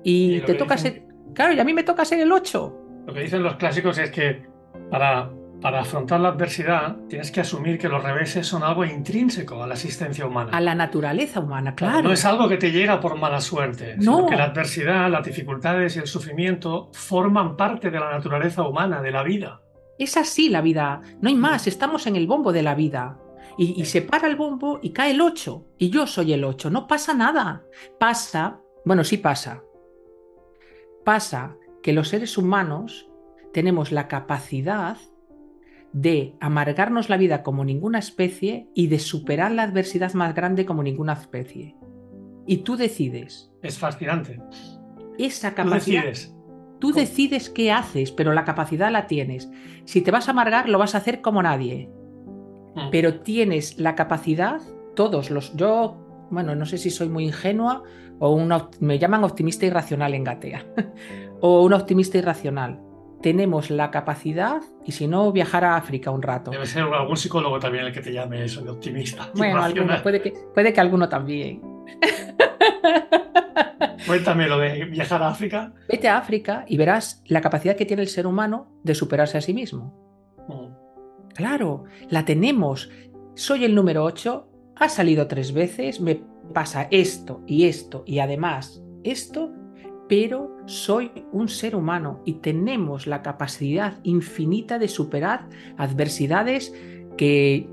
Y, te toca ser... Claro, y a mí me toca ser el 8. Lo que dicen los clásicos es que para, para afrontar la adversidad tienes que asumir que los reveses son algo intrínseco a la existencia humana. A la naturaleza humana, claro. No es algo que te llega por mala suerte, no. sino que la adversidad, las dificultades y el sufrimiento forman parte de la naturaleza humana, de la vida. Es así la vida, no hay más, estamos en el bombo de la vida. Y, y se para el bombo y cae el 8. Y yo soy el 8. No pasa nada. Pasa, bueno, sí pasa. Pasa que los seres humanos tenemos la capacidad de amargarnos la vida como ninguna especie y de superar la adversidad más grande como ninguna especie. Y tú decides. Es fascinante. Esa capacidad. Tú decides. Tú decides qué haces, pero la capacidad la tienes. Si te vas a amargar, lo vas a hacer como nadie. Mm. Pero tienes la capacidad, todos los. Yo, bueno, no sé si soy muy ingenua o una, me llaman optimista irracional en Gatea. (laughs) o un optimista irracional. Tenemos la capacidad, y si no, viajar a África un rato. Debe ser algún psicólogo también el que te llame eso de optimista. Bueno, puede, que, puede que alguno también. (laughs) Cuéntame lo de viajar a África. Vete a África y verás la capacidad que tiene el ser humano de superarse a sí mismo. Mm. Claro, la tenemos. Soy el número 8, ha salido tres veces, me pasa esto y esto y además esto pero soy un ser humano y tenemos la capacidad infinita de superar adversidades que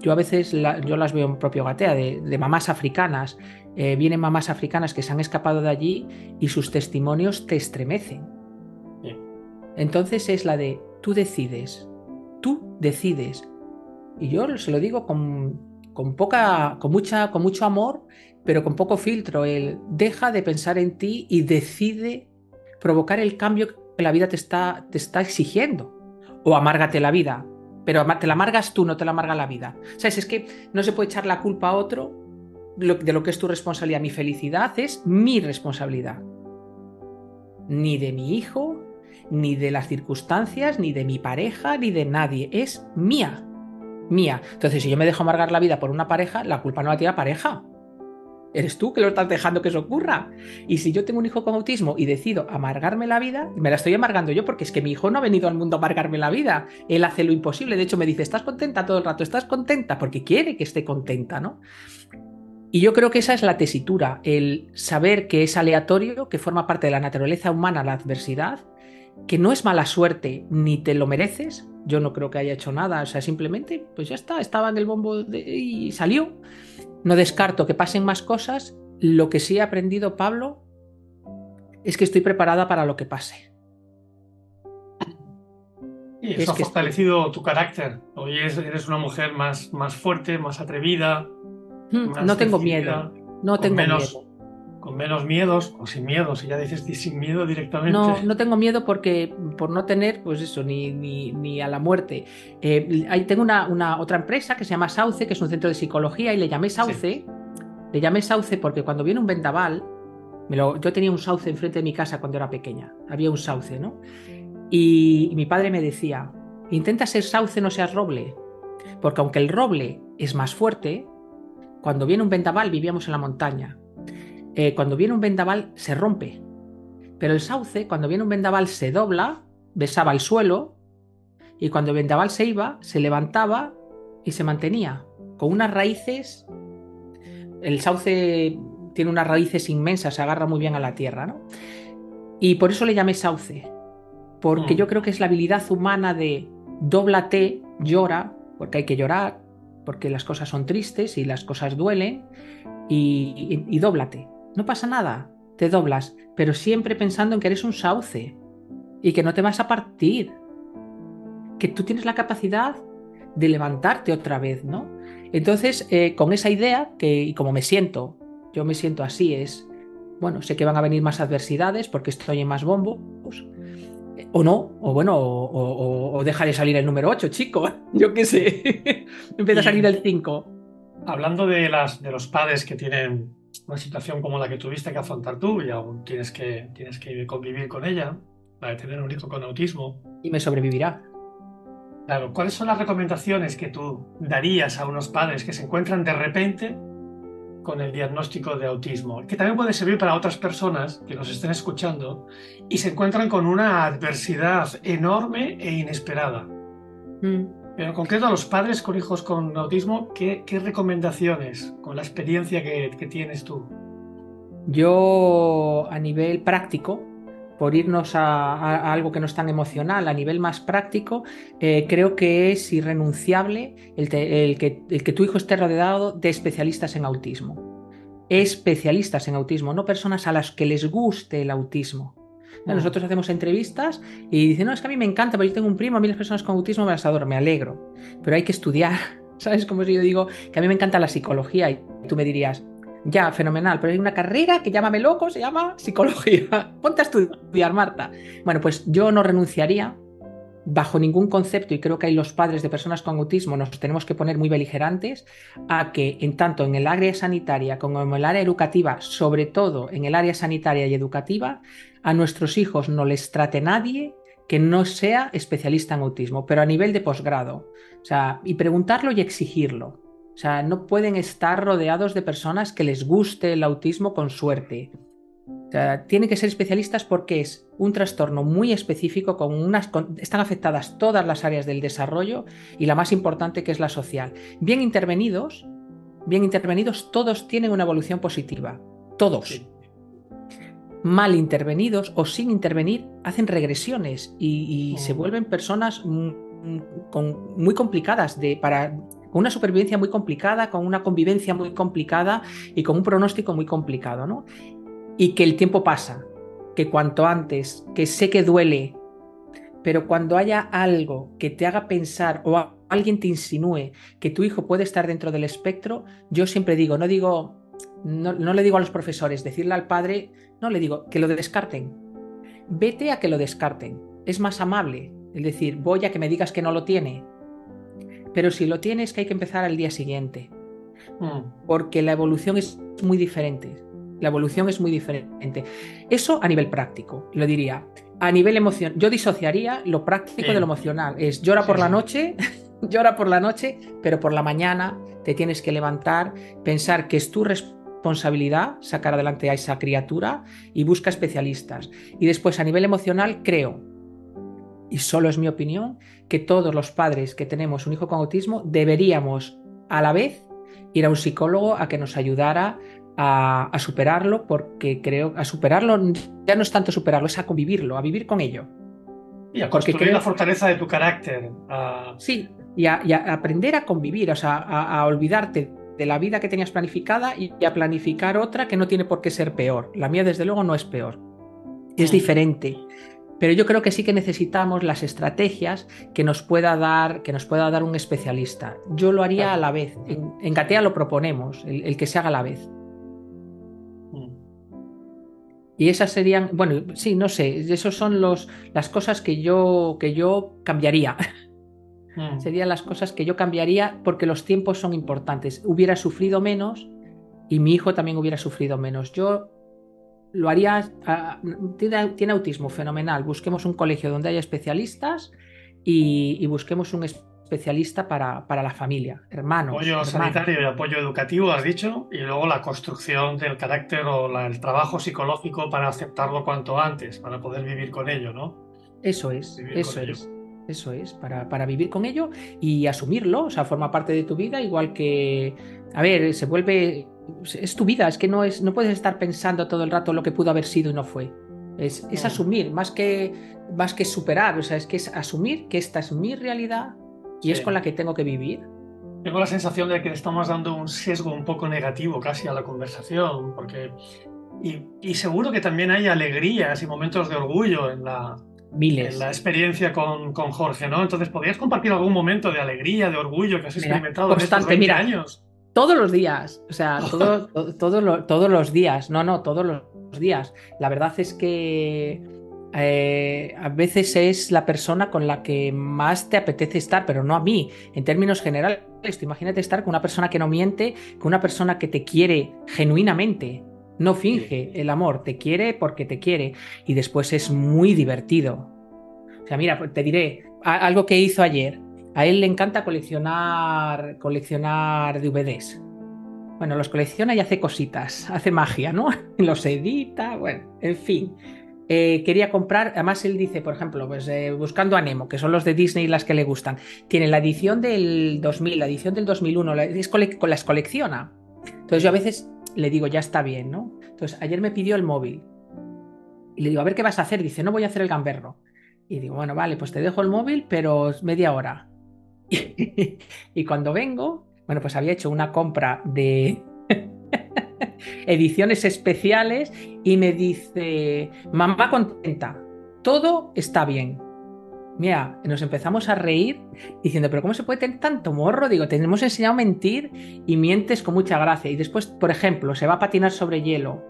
yo a veces yo las veo en propio gatea, de, mamás africanas. Eh, vienen mamás africanas que se han escapado de allí y sus testimonios te estremecen. Entonces es la de tú decides, tú decides. Y yo se lo digo con, con poca, con mucha, con mucho amor pero con poco filtro. El deja de pensar en ti y decide provocar el cambio que la vida te está, te está exigiendo. O amárgate la vida, pero te la amargas tú, no te la amarga la vida. ¿Sabes? Es que no se puede echar la culpa a otro de lo que es tu responsabilidad. Mi felicidad es mi responsabilidad. Ni de mi hijo, ni de las circunstancias, ni de mi pareja, ni de nadie. Es mía. Mía. Entonces, si yo me dejo amargar la vida por una pareja, la culpa no la tiene la pareja Eres tú que lo estás dejando que eso ocurra. Y si yo tengo un hijo con autismo y decido amargarme la vida, me la estoy amargando yo porque es que mi hijo no ha venido al mundo a amargarme la vida. Él hace lo imposible. De hecho, me dice, ¿estás contenta todo el rato? ¿Estás contenta? Porque quiere que esté contenta, ¿no? Y yo creo que esa es la tesitura, el saber que es aleatorio, que forma parte de la naturaleza humana la adversidad, que no es mala suerte ni te lo mereces. Yo no creo que haya hecho nada, o sea, simplemente, pues ya está, estaba en el bombo y salió. No descarto que pasen más cosas. Lo que sí he aprendido, Pablo, es que estoy preparada para lo que pase. Y eso ha fortalecido tu carácter. Hoy eres una mujer más, más fuerte, más atrevida. Hmm, no tengo miedo. No tengo menos, miedo. Con menos miedos o sin miedo, si ya dices sin miedo directamente. No, no tengo miedo porque por no tener, pues eso, ni, ni, a la muerte. Eh, ahí tengo una, una, otra empresa que se llama Sauce, que es un centro de psicología, y le llamé Sauce. Le llamé Sauce porque cuando viene un vendaval, yo tenía un sauce enfrente de mi casa cuando era pequeña, había un sauce, ¿no? Y, mi padre me decía, intenta ser sauce, no seas roble, porque aunque el roble es más fuerte, cuando viene un vendaval vivíamos en la montaña, eh, cuando viene un vendaval se rompe, pero el sauce, cuando viene un vendaval se dobla, besaba el suelo, y cuando el vendaval se iba, se levantaba y se mantenía, con unas raíces, el sauce tiene unas raíces inmensas, se agarra muy bien a la tierra, ¿no? Y por eso le llamé sauce, porque mm. yo creo que es la habilidad humana de dóblate, llora, porque hay que llorar, porque las cosas son tristes y las cosas duelen, y, y, dóblate. No pasa nada, te doblas, pero siempre pensando en que eres un sauce y que no te vas a partir, que tú tienes la capacidad de levantarte otra vez, ¿no? Entonces, eh, con esa idea, que, y como me siento yo me siento así, es, bueno, sé que van a venir más adversidades porque estoy en más bombos, o no, o bueno, o, deja de salir el número 8, chico, (laughs) yo qué sé, (laughs) empieza a salir el 5. Hablando de, las, de los padres que tienen una situación como la que tuviste que afrontar tú y aún tienes que, tienes que convivir con ella, para tener un hijo con autismo. Y me sobrevivirá. Claro, ¿cuáles son las recomendaciones que tú darías a unos padres que se encuentran de repente con el diagnóstico de autismo, que también puede servir para otras personas que nos estén escuchando y se encuentran con una adversidad enorme e inesperada. Mm. Pero en concreto a los padres con hijos con autismo, ¿qué, recomendaciones con la experiencia que, tienes tú? Yo a nivel práctico, por irnos a, algo que no es tan emocional, a nivel más práctico, eh, creo que es irrenunciable el, que, el, que, tu hijo esté rodeado de especialistas en autismo. Especialistas en autismo, no personas a las que les guste el autismo. Mm. Nosotros hacemos entrevistas y dicen, no, es que a mí me encanta, pero yo tengo un primo, a mí las personas con autismo me las adoro, me alegro. Pero hay que estudiar, (laughs) ¿sabes? Como si yo digo que a mí me encanta la psicología y tú me dirías, ya, fenomenal, pero hay una carrera que llámame loco, se llama psicología. (laughs) Ponte a estudiar, Marta. Bueno, pues yo no renunciaría bajo ningún concepto, y creo que hay los padres de personas con autismo nos tenemos que poner muy beligerantes, a que en tanto en el área sanitaria como en el área educativa, sobre todo en el área sanitaria y educativa, a nuestros hijos no les trate nadie que no sea especialista en autismo, pero a nivel de posgrado. O sea, y preguntarlo y exigirlo. O sea, no pueden estar rodeados de personas que les guste el autismo con suerte. O sea, tienen que ser especialistas porque es un trastorno muy específico con unas están afectadas todas las áreas del desarrollo y la más importante que es la social. Bien intervenidos, bien intervenidos todos tienen una evolución positiva, todos. Mal intervenidos o sin intervenir hacen regresiones y, se mm. vuelven personas muy complicadas de, para con una supervivencia muy complicada, con una convivencia muy complicada y con un pronóstico muy complicado, ¿no? Y que el tiempo pasa, que cuanto antes, que sé que duele, pero cuando haya algo que te haga pensar o alguien te insinúe que tu hijo puede estar dentro del espectro, yo siempre digo, no digo, no, no le digo a los profesores, decirle al padre, no le digo que lo descarten. Vete a que lo descarten. Es más amable. Es decir, voy a que me digas que no lo tiene, pero si lo tienes, que hay que empezar al día siguiente. Mm. Porque la evolución es muy diferente. La evolución es muy diferente. Eso a nivel práctico, lo diría. A nivel emocional, yo disociaría lo práctico de lo emocional. Es llora por la noche, (laughs) llora por la noche, pero por la mañana te tienes que levantar, pensar que es tu responsabilidad sacar adelante a esa criatura y busca especialistas. Y después a nivel emocional creo y solo es mi opinión, que todos los padres que tenemos un hijo con autismo deberíamos a la vez ir a un psicólogo a que nos ayudara a, superarlo, porque creo, a superarlo ya no es tanto superarlo, es a convivirlo, a vivir con ello. Y a construir la fortaleza de tu carácter. Sí, y a, aprender a convivir, o sea, a, olvidarte de la vida que tenías planificada y a planificar otra que no tiene por qué ser peor. La mía, desde luego, no es peor. Es diferente. Pero yo creo que sí que necesitamos las estrategias que nos pueda dar, que nos pueda dar un especialista. Yo lo haría a la vez. En, Gatea lo proponemos, el, que se haga a la vez. Mm. Y esas serían, bueno, sí, no sé, esos son los, las cosas que yo, que yo cambiaría. (laughs) Mm. Serían las cosas que yo cambiaría porque los tiempos son importantes. Hubiera sufrido menos y mi hijo también hubiera sufrido menos. Yo lo haría, ah, tiene, autismo, fenomenal. Busquemos un colegio donde haya especialistas y, busquemos un especialista para, para la familia, hermanos. Apoyo sanitario y apoyo educativo, has dicho, y luego la construcción del carácter o el trabajo psicológico para aceptarlo cuanto antes, para poder vivir con ello, ¿no? Eso es, eso es. Eso es, para, para, vivir con ello y asumirlo, o sea, forma parte de tu vida, igual que, a ver, se vuelve, es tu vida, es que no, es, no puedes estar pensando todo el rato lo que pudo haber sido y no fue. Es, es asumir, más que, más que superar, o sea, es que es asumir que esta es mi realidad y es con la que tengo que vivir. Tengo la sensación de que le estamos dando un sesgo un poco negativo casi a la conversación, porque... Y, y seguro que también hay alegrías y momentos de orgullo en la, Miles. la experiencia con, con, Jorge, ¿no? Entonces, ¿podrías compartir algún momento de alegría, de orgullo que has experimentado en estos 20 mira, años? Todos los días, o sea, (laughs) todo, todos los días, no, no, todos los días. La verdad es que eh, a veces es la persona con la que más te apetece estar, pero no a mí, en términos generales. Imagínate estar con una persona que no miente, con una persona que te quiere genuinamente, no finge el amor, te quiere porque te quiere y después es muy divertido. O sea, mira, te diré algo que hizo ayer. A él le encanta coleccionar, coleccionar DVDs. Bueno, los colecciona y hace cositas, hace magia, ¿no? (laughs) Los edita, bueno, en fin. Eh, quería comprar, además él dice, por ejemplo, pues eh, buscando a Nemo, que son los de Disney las que le gustan. Tiene la edición del 2000, la edición del 2001, las colecciona. Entonces yo a veces le digo, ya está bien, ¿no? Entonces, ayer me pidió el móvil. Y le digo, a ver qué vas a hacer. Dice, no voy a hacer el gamberro. Y digo, bueno, vale, pues te dejo el móvil, pero media hora. (laughs) y cuando vengo, bueno, pues había hecho una compra de (laughs) ediciones especiales y me dice, mamá contenta, todo está bien. Mira, nos empezamos a reír diciendo, pero ¿cómo se puede tener tanto morro? Digo, te hemos enseñado a mentir y mientes con mucha gracia. Y después, por ejemplo, se va a patinar sobre hielo.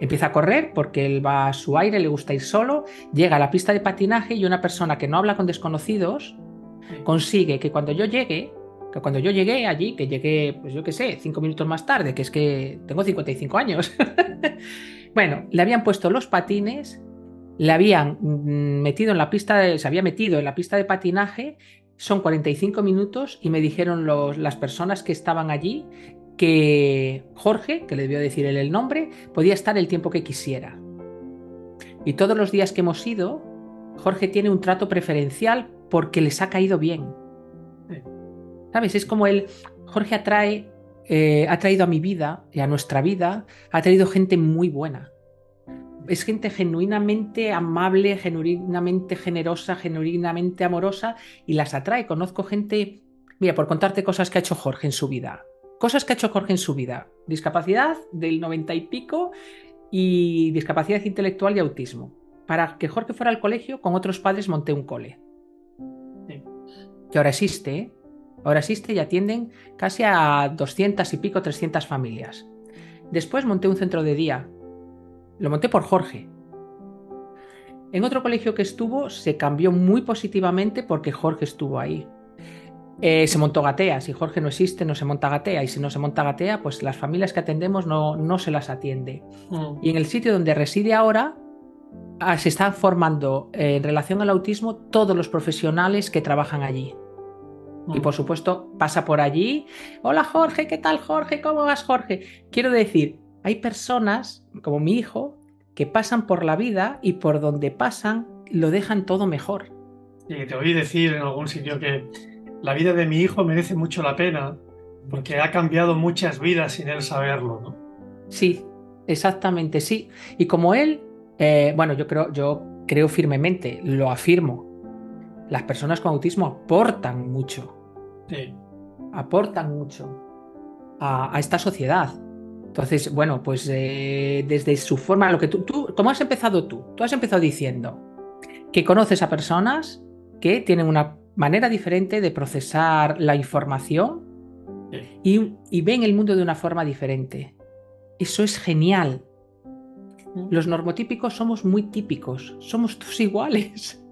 Empieza a correr porque él va a su aire, le gusta ir solo, llega a la pista de patinaje y una persona que no habla con desconocidos consigue que cuando yo llegue, que cuando yo llegué allí, que llegué, pues yo qué sé, cinco minutos más tarde, que es que tengo 55 años, (laughs) bueno, le habían puesto los patines le habían mm, metido en la pista, de, se había metido en la pista de patinaje, son 45 minutos y me dijeron las personas que estaban allí que Jorge, que le debió decir él el nombre, podía estar el tiempo que quisiera. Y todos los días que hemos ido, Jorge tiene un trato preferencial porque les ha caído bien. ¿Sabes? Es como él, Jorge atrae, eh, ha traído a mi vida y a nuestra vida, ha traído gente muy buena es gente genuinamente amable, genuinamente generosa, genuinamente amorosa y las atrae. Conozco gente, mira, por contarte cosas que ha hecho Jorge en su vida. Cosas que ha hecho Jorge en su vida. Discapacidad del noventa y pico y discapacidad intelectual y autismo. Para que Jorge fuera al colegio, con otros padres monté un cole. Que ahora existe, ¿eh? Ahora existe y atienden casi a 200 y pico, 300 familias. Después monté un centro de día lo monté por Jorge. En otro colegio que estuvo se cambió muy positivamente porque Jorge estuvo ahí. Eh, se montó Gatea, si Jorge no existe no se monta Gatea y si no se monta Gatea pues las familias que atendemos no, no se las atiende. Mm. Y en el sitio donde reside ahora ah, se están formando eh, en relación al autismo todos los profesionales que trabajan allí. Y mm. por supuesto pasa por allí, hola Jorge, ¿qué tal Jorge? ¿Cómo vas Jorge? Quiero decir, hay personas, como mi hijo, que pasan por la vida y por donde pasan lo dejan todo mejor. Y te oí decir en algún sitio que la vida de mi hijo merece mucho la pena porque ha cambiado muchas vidas sin él saberlo, ¿no? Sí, exactamente, sí. Y como él, eh, bueno, yo creo, yo creo firmemente, lo afirmo, las personas con autismo aportan mucho. Sí. Aportan mucho a esta sociedad. Entonces, bueno, pues eh, desde su forma, lo que tú, tú, ¿cómo has empezado tú? Tú has empezado diciendo que conoces a personas que tienen una manera diferente de procesar la información y, ven el mundo de una forma diferente. Eso es genial. Los normotípicos somos muy típicos, somos todos iguales.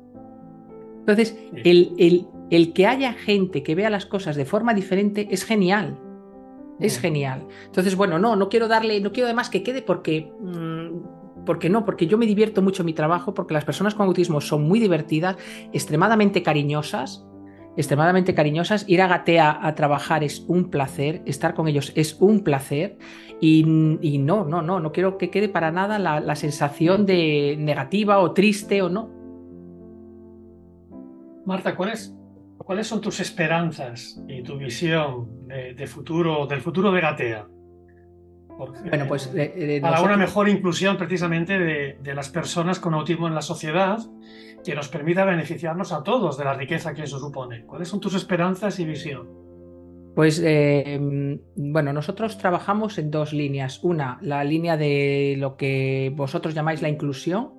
Entonces, el, el, que haya gente que vea las cosas de forma diferente es genial. Es genial. Entonces, bueno, no, no quiero darle, no quiero además que quede porque. Mm, porque no, porque yo me divierto mucho en mi trabajo, porque las personas con autismo son muy divertidas, extremadamente cariñosas, extremadamente cariñosas. Ir a Gatea a trabajar es un placer, estar con ellos es un placer. Y, no, no, no, no quiero que quede para nada la, la sensación de negativa o triste o no. Marta, ¿cuáles, ¿cuáles son tus esperanzas y tu visión de, futuro, del futuro de Gatea? bueno, pues para una mejor inclusión precisamente de, las personas con autismo en la sociedad que nos permita beneficiarnos a todos de la riqueza que eso supone. ¿Cuáles son tus esperanzas y visión? Pues eh, bueno, nosotros trabajamos en dos líneas. Una, la línea de lo que vosotros llamáis la inclusión,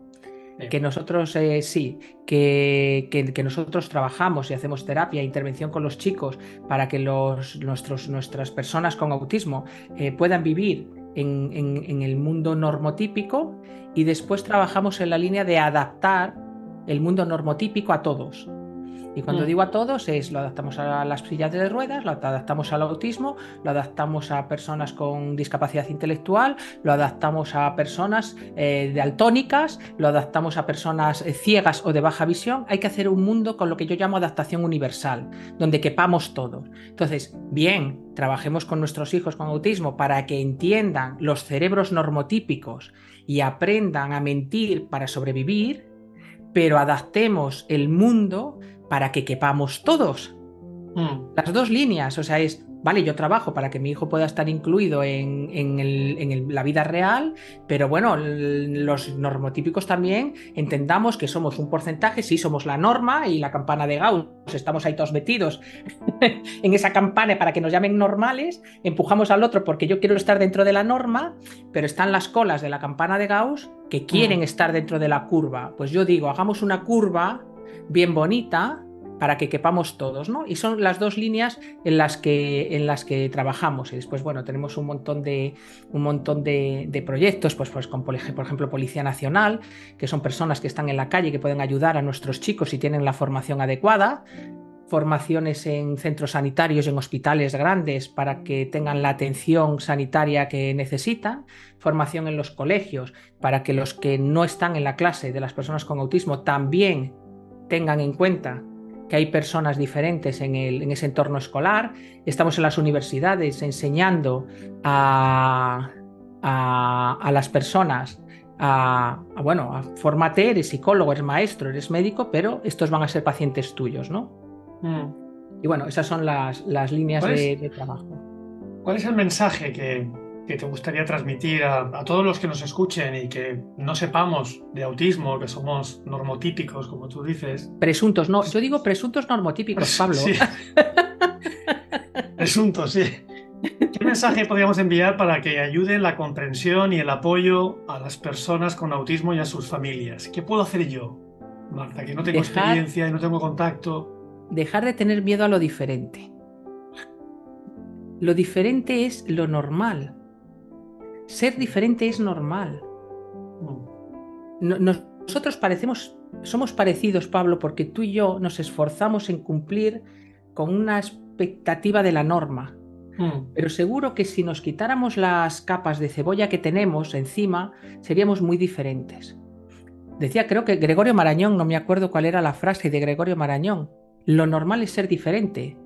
que nosotros eh, sí, que, que, nosotros trabajamos y hacemos terapia intervención con los chicos para que los, nuestros, nuestras personas con autismo eh, puedan vivir en, en, el mundo normotípico y después trabajamos en la línea de adaptar el mundo normotípico a todos. Y cuando mm. digo a todos es lo adaptamos a las sillas de ruedas, lo adaptamos al autismo, lo adaptamos a personas con discapacidad intelectual, lo adaptamos a personas eh, daltónicas, lo adaptamos a personas eh, ciegas o de baja visión. Hay que hacer un mundo con lo que yo llamo adaptación universal, donde quepamos todos. Entonces, bien, trabajemos con nuestros hijos con autismo para que entiendan los cerebros normotípicos y aprendan a mentir para sobrevivir, pero adaptemos el mundo para que quepamos todos. Mm. Las dos líneas, o sea, es, vale, yo trabajo para que mi hijo pueda estar incluido en, la vida real, pero bueno, los normotípicos también entendamos que somos un porcentaje, sí, somos la norma y la campana de Gauss, estamos ahí todos metidos (laughs) en esa campana para que nos llamen normales, empujamos al otro porque yo quiero estar dentro de la norma, pero están las colas de la campana de Gauss que quieren mm. estar dentro de la curva. Pues yo digo, hagamos una curva bien bonita para que quepamos todos, ¿no? Y son las dos líneas en las que, en las que trabajamos. Y después, bueno, tenemos un montón de, un montón de, proyectos, pues, pues con, por ejemplo, Policía Nacional, que son personas que están en la calle, que pueden ayudar a nuestros chicos si tienen la formación adecuada formaciones en centros sanitarios, en hospitales grandes para que tengan la atención sanitaria que necesitan, formación en los colegios para que los que no están en la clase de las personas con autismo también tengan en cuenta que hay personas diferentes en, ese entorno escolar. Estamos en las universidades enseñando a, las personas a, bueno, a formarte, eres psicólogo, eres maestro, eres médico, pero estos van a ser pacientes tuyos, ¿no? Mm. Y bueno, esas son las, líneas de, trabajo. ¿Cuál es el mensaje que, que te gustaría transmitir a, todos los que nos escuchen y que no sepamos de autismo, que somos normotípicos, como tú dices? Presuntos, no, yo digo presuntos normotípicos, (laughs) Pablo. Sí. (laughs) presuntos, sí. ¿Qué mensaje podríamos enviar para que ayude la comprensión y el apoyo a las personas con autismo y a sus familias? ¿Qué puedo hacer yo, Marta, que no tengo experiencia y no tengo contacto? Dejar de tener miedo a lo diferente. Lo diferente es lo normal. Ser diferente es normal. nosotros parecemos, somos parecidos, Pablo, porque tú y yo nos esforzamos en cumplir con una expectativa de la norma. Hmm. Pero seguro que si nos quitáramos las capas de cebolla que tenemos encima, seríamos muy diferentes. Decía, creo que Gregorio Marañón, no me acuerdo cuál era la frase de Gregorio Marañón. Lo normal es ser diferente.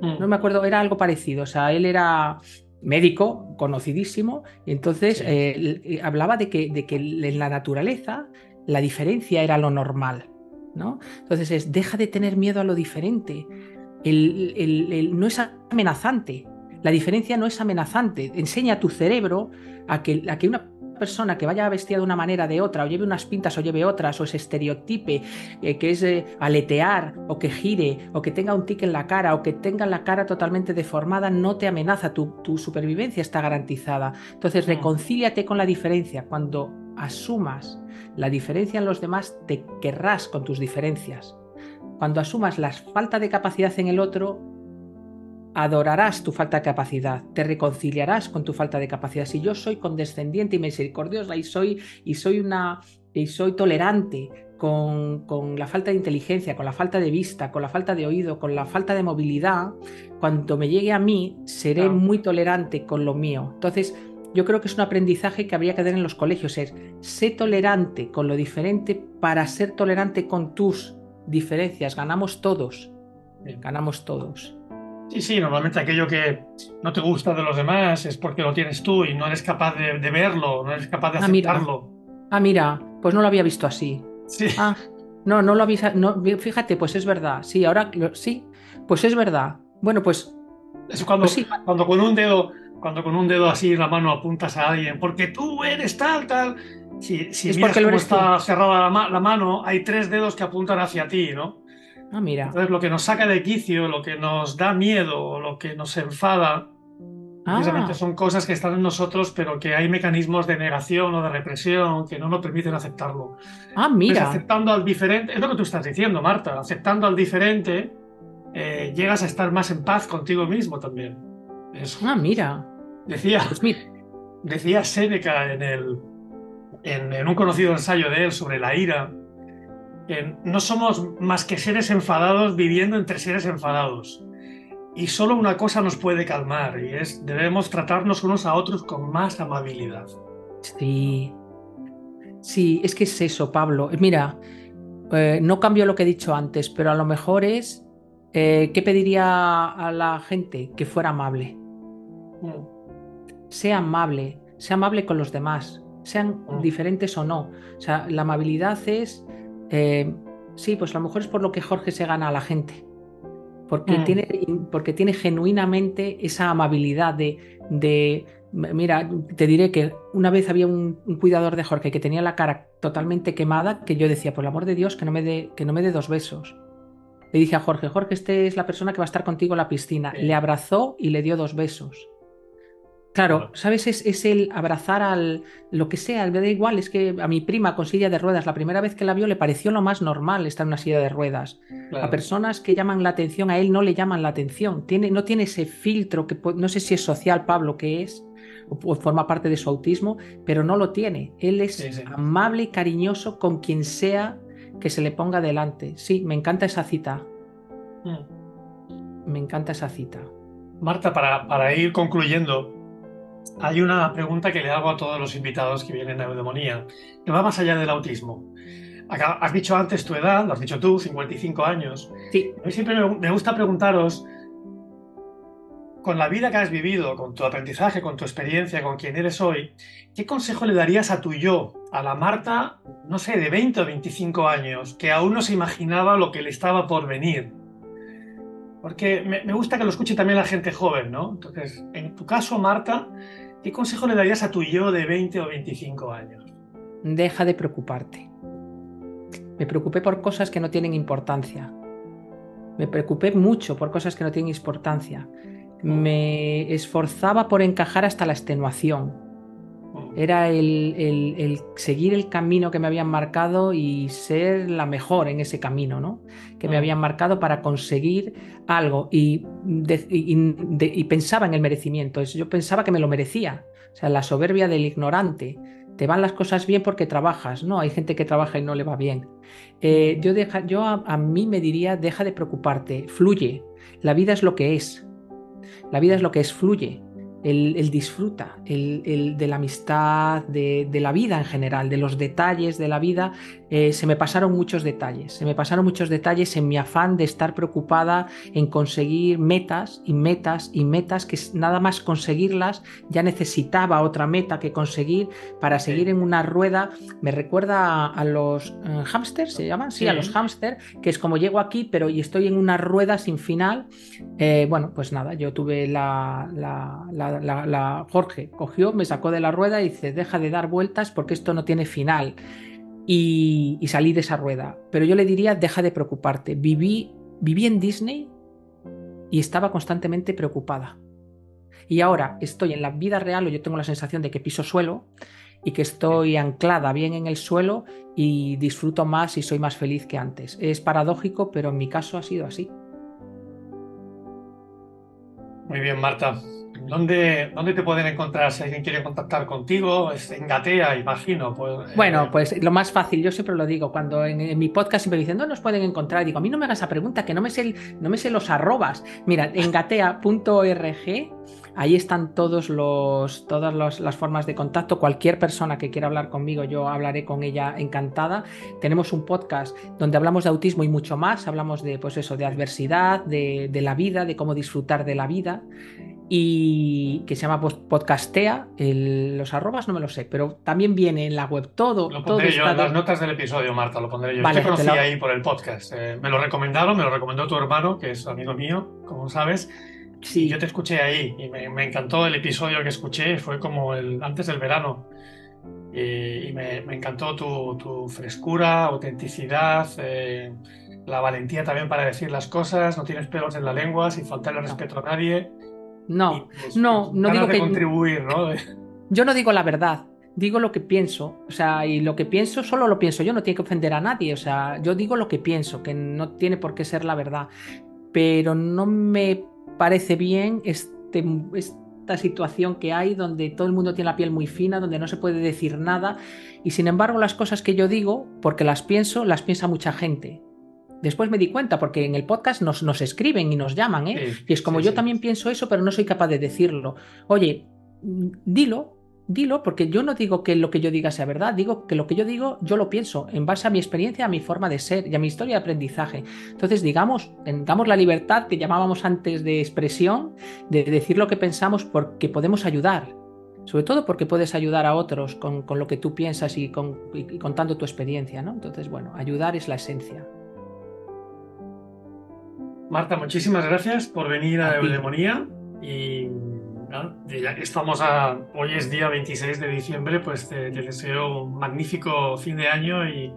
Hmm. No me acuerdo, era algo parecido. O sea, él era médico conocidísimo, y entonces eh, eh, hablaba de que, de que en la naturaleza la diferencia era lo normal. ¿no? Entonces es, deja de tener miedo a lo diferente. El, no es amenazante. La diferencia no es amenazante. Enseña a tu cerebro a que, a que una persona que vaya vestida de una manera de otra, o lleve unas pintas o lleve otras, o se estereotipe, eh, que es eh, aletear, o que gire, o que tenga un tic en la cara, o que tenga la cara totalmente deformada, no te amenaza, tu, tu supervivencia está garantizada. Entonces, reconcíliate con la diferencia. Cuando asumas la diferencia en los demás, te querrás con tus diferencias. Cuando asumas la falta de capacidad en el otro, adorarás tu falta de capacidad, te reconciliarás con tu falta de capacidad. Si yo soy condescendiente y misericordiosa y soy, y soy una y soy tolerante con, con, la falta de inteligencia, con la falta de vista, con la falta de oído, con la falta de movilidad, cuando me llegue a mí, seré muy tolerante con lo mío. Entonces, yo creo que es un aprendizaje que habría que dar en los colegios, es sé tolerante con lo diferente para ser tolerante con tus diferencias. Ganamos todos, ganamos todos. Sí, sí, normalmente aquello que no te gusta de los demás es porque lo tienes tú y no eres capaz de, verlo, no eres capaz de ah, aceptarlo. Ah, mira, pues no lo había visto así. Sí. Ah, no, no lo había. No, fíjate, pues es verdad. Sí, ahora sí, pues es verdad. Bueno, pues. Es cuando, pues cuando con un dedo, cuando con un dedo así en la mano apuntas a alguien, porque tú eres tal, tal. Si, si es porque cómo está cerrada la, mano, hay tres dedos que apuntan hacia ti, ¿no? Ah, mira. Entonces, lo que nos saca de quicio, lo que nos da miedo, lo que nos enfada, precisamente ah. son cosas que están en nosotros, pero que hay mecanismos de negación o de represión que no nos permiten aceptarlo. Ah, mira. aceptando al diferente, es lo que tú estás diciendo, Marta, aceptando al diferente, eh, llegas a estar más en paz contigo mismo también. Ah, mira. Decía, pues decía Séneca en, el, en un conocido ensayo de él sobre la ira, no somos más que seres enfadados viviendo entre seres enfadados. Y solo una cosa nos puede calmar y es debemos tratarnos unos a otros con más amabilidad. Sí. Sí, es que es eso, Pablo. Mira, eh, no cambio lo que he dicho antes, pero a lo mejor es eh, ¿qué pediría a la gente? Que fuera amable. Mm. Sea amable, sea amable con los demás, sean mm. diferentes o no. O sea, la amabilidad es eh, sí, pues a lo mejor es por lo que Jorge se gana a la gente. Porque, mm. tiene, porque tiene genuinamente esa amabilidad de, de, Mira, te diré que una vez había un, cuidador de Jorge que tenía la cara totalmente quemada, que yo decía, por el amor de Dios, que no me dé, que no me dé dos besos. Le dije a Jorge, Jorge, este es la persona que va a estar contigo en la piscina. Le abrazó y le dio dos besos. Claro, ¿sabes? Es, el abrazar al lo que sea, da igual, es que a mi prima con silla de ruedas, la primera vez que la vio le pareció lo más normal estar en una silla de ruedas. A personas que llaman la atención, a él no le llaman la atención, tiene, no tiene ese filtro que no sé si es social, Pablo, que es, o, forma parte de su autismo, pero no lo tiene. Él es amable y cariñoso con quien sea que se le ponga delante. Sí, me encanta esa cita. Mm. Me encanta esa cita. Marta, para, para ir concluyendo, hay una pregunta que le hago a todos los invitados que vienen a Eudemonía, que va más allá del autismo. Has dicho antes tu edad, lo has dicho tú, 55 años. Sí. A mí siempre me gusta preguntaros, con la vida que has vivido, con tu aprendizaje, con tu experiencia, con quien eres hoy, ¿qué consejo le darías a tu yo, a la Marta, no sé, de 20 o 25 años, que aún no se imaginaba lo que le estaba por venir? Porque me, gusta que lo escuche también la gente joven, ¿no? Entonces, en tu caso, Marta, ¿qué consejo le darías a tu yo de 20 o 25 años? Deja de preocuparte. Me preocupé por cosas que no tienen importancia. Me preocupé mucho por cosas que no tienen importancia. Me esforzaba por encajar hasta la extenuación era el, seguir el camino que me habían marcado y ser la mejor en ese camino, ¿no? Que me mm. habían marcado para conseguir algo y, y, pensaba en el merecimiento. Yo pensaba que me lo merecía. O sea, la soberbia del ignorante. Te van las cosas bien porque trabajas, ¿no? Hay gente que trabaja y no le va bien. Eh, yo deja, yo a mí me diría, deja de preocuparte, fluye. La vida es lo que es. La vida es lo que es, fluye el, disfruta, el, de la amistad, de, la vida en general, de los detalles de la vida. Eh, se me pasaron muchos detalles, se me pasaron muchos detalles en mi afán de estar preocupada en conseguir metas y metas y metas que nada más conseguirlas ya necesitaba otra meta que conseguir para seguir en una rueda. Me recuerda a, los eh, hámsters, ¿se llaman? Sí, a los hámsters, que es como llego aquí, pero y estoy en una rueda sin final. Eh, bueno, pues nada, yo tuve la, la la, Jorge cogió, me sacó de la rueda y dice, deja de dar vueltas porque esto no tiene final. Y, salí de esa rueda. Pero yo le diría, deja de preocuparte. Viví, viví en Disney y estaba constantemente preocupada. Y ahora estoy en la vida real, o yo tengo la sensación de que piso suelo y que estoy anclada bien en el suelo y disfruto más y soy más feliz que antes. Es paradójico, pero en mi caso ha sido así. Muy bien, Marta. ¿Dónde, ¿Dónde te pueden encontrar si alguien quiere contactar contigo? En Gatea, imagino. Pues, bueno, eh, pues lo más fácil, yo siempre lo digo, cuando en, mi podcast siempre dicen, ¿dónde nos pueden encontrar? Digo, a mí no me hagas esa pregunta, que no me sé, no me sé los arrobas. Mira, en gatea.org Ahí están todos los, todas las formas de contacto. Cualquier persona que quiera hablar conmigo, yo hablaré con ella encantada. Tenemos un podcast donde hablamos de autismo y mucho más. Hablamos de, pues eso, de adversidad, de, la vida, de cómo disfrutar de la vida y que se llama Podcastea. los arrobas no me lo sé, pero también viene en la web todo. Lo pondré yo en las notas del episodio, Marta, lo pondré yo. Vale, conocí ahí por el podcast. Eh, me lo recomendaron, me lo recomendó tu hermano, que es amigo mío, como sabes. Sí. yo te escuché ahí y me, encantó el episodio que escuché, fue como el antes del verano. Y, me, encantó tu, frescura, autenticidad, eh, la valentía también para decir las cosas, no tienes pelos en la lengua, sin faltarle respeto a nadie. No, pues, no, no digo que. contribuir, ¿no? Yo no digo la verdad, digo lo que pienso, o sea, y lo que pienso solo lo pienso yo, no tiene que ofender a nadie, o sea, yo digo lo que pienso, que no tiene por qué ser la verdad, pero no me parece bien este, esta situación que hay donde todo el mundo tiene la piel muy fina, donde no se puede decir nada y sin embargo las cosas que yo digo, porque las pienso, las piensa mucha gente. Después me di cuenta, porque en el podcast nos, nos escriben y nos llaman, ¿eh? y es como yo también pienso eso, pero no soy capaz de decirlo. Oye, dilo, dilo, porque yo no digo que lo que yo diga sea verdad, digo que lo que yo digo yo lo pienso en base a mi experiencia, a mi forma de ser y a mi historia de aprendizaje. Entonces, digamos, tengamos la libertad que llamábamos antes de expresión, de decir lo que pensamos porque podemos ayudar. Sobre todo porque puedes ayudar a otros con, lo que tú piensas y, contando tu experiencia, ¿no? Entonces, bueno, ayudar es la esencia. Marta, muchísimas gracias por venir a, a Eudemonía y ya que estamos a, hoy es día 26 de diciembre, pues te, deseo un magnífico fin de año y,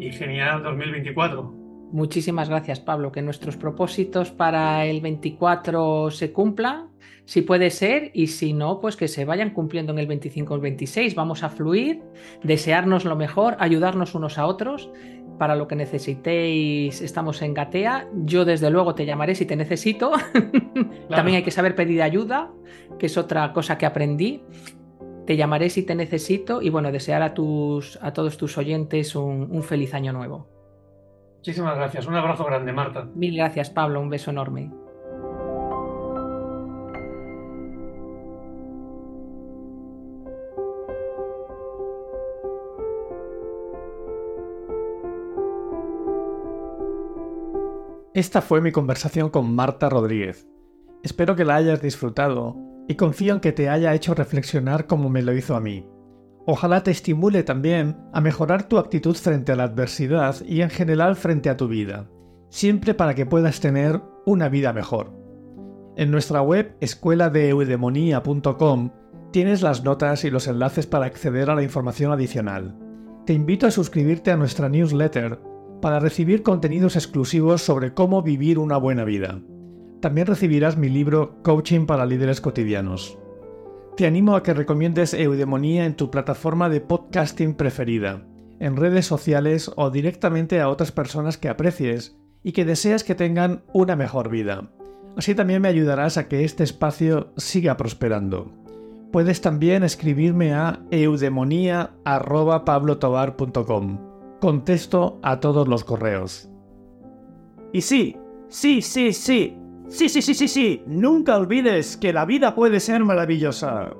y genial 2024. Muchísimas gracias, Pablo. Que nuestros propósitos para el 24 se cumplan, si puede ser, y si no, pues que se vayan cumpliendo en el 25 o el 26. Vamos a fluir, desearnos lo mejor, ayudarnos unos a otros para lo que necesitéis, estamos en Gatea. Yo desde luego te llamaré si te necesito. (laughs) También hay que saber pedir ayuda, que es otra cosa que aprendí. Te llamaré si te necesito y bueno, desear a, tus, a todos tus oyentes un, un feliz año nuevo. Muchísimas gracias. Un abrazo grande, Marta. Mil gracias, Pablo. Un beso enorme. Esta fue mi conversación con Marta Rodríguez. Espero que la hayas disfrutado y confío en que te haya hecho reflexionar como me lo hizo a mí. Ojalá te estimule también a mejorar tu actitud frente a la adversidad y en general frente a tu vida, siempre para que puedas tener una vida mejor. En nuestra web escueladeeudemonía.com tienes las notas y los enlaces para acceder a la información adicional. Te invito a suscribirte a nuestra newsletter para recibir contenidos exclusivos sobre cómo vivir una buena vida. También recibirás mi libro Coaching para líderes cotidianos. Te animo a que recomiendes Eudemonía en tu plataforma de podcasting preferida, en redes sociales o directamente a otras personas que aprecies y que deseas que tengan una mejor vida. Así también me ayudarás a que este espacio siga prosperando. Puedes también escribirme a eudemonía.pablotobar.com contesto a todos los correos. Y sí, sí, sí, sí, sí, sí, sí, sí, sí, nunca olvides que la vida puede ser maravillosa.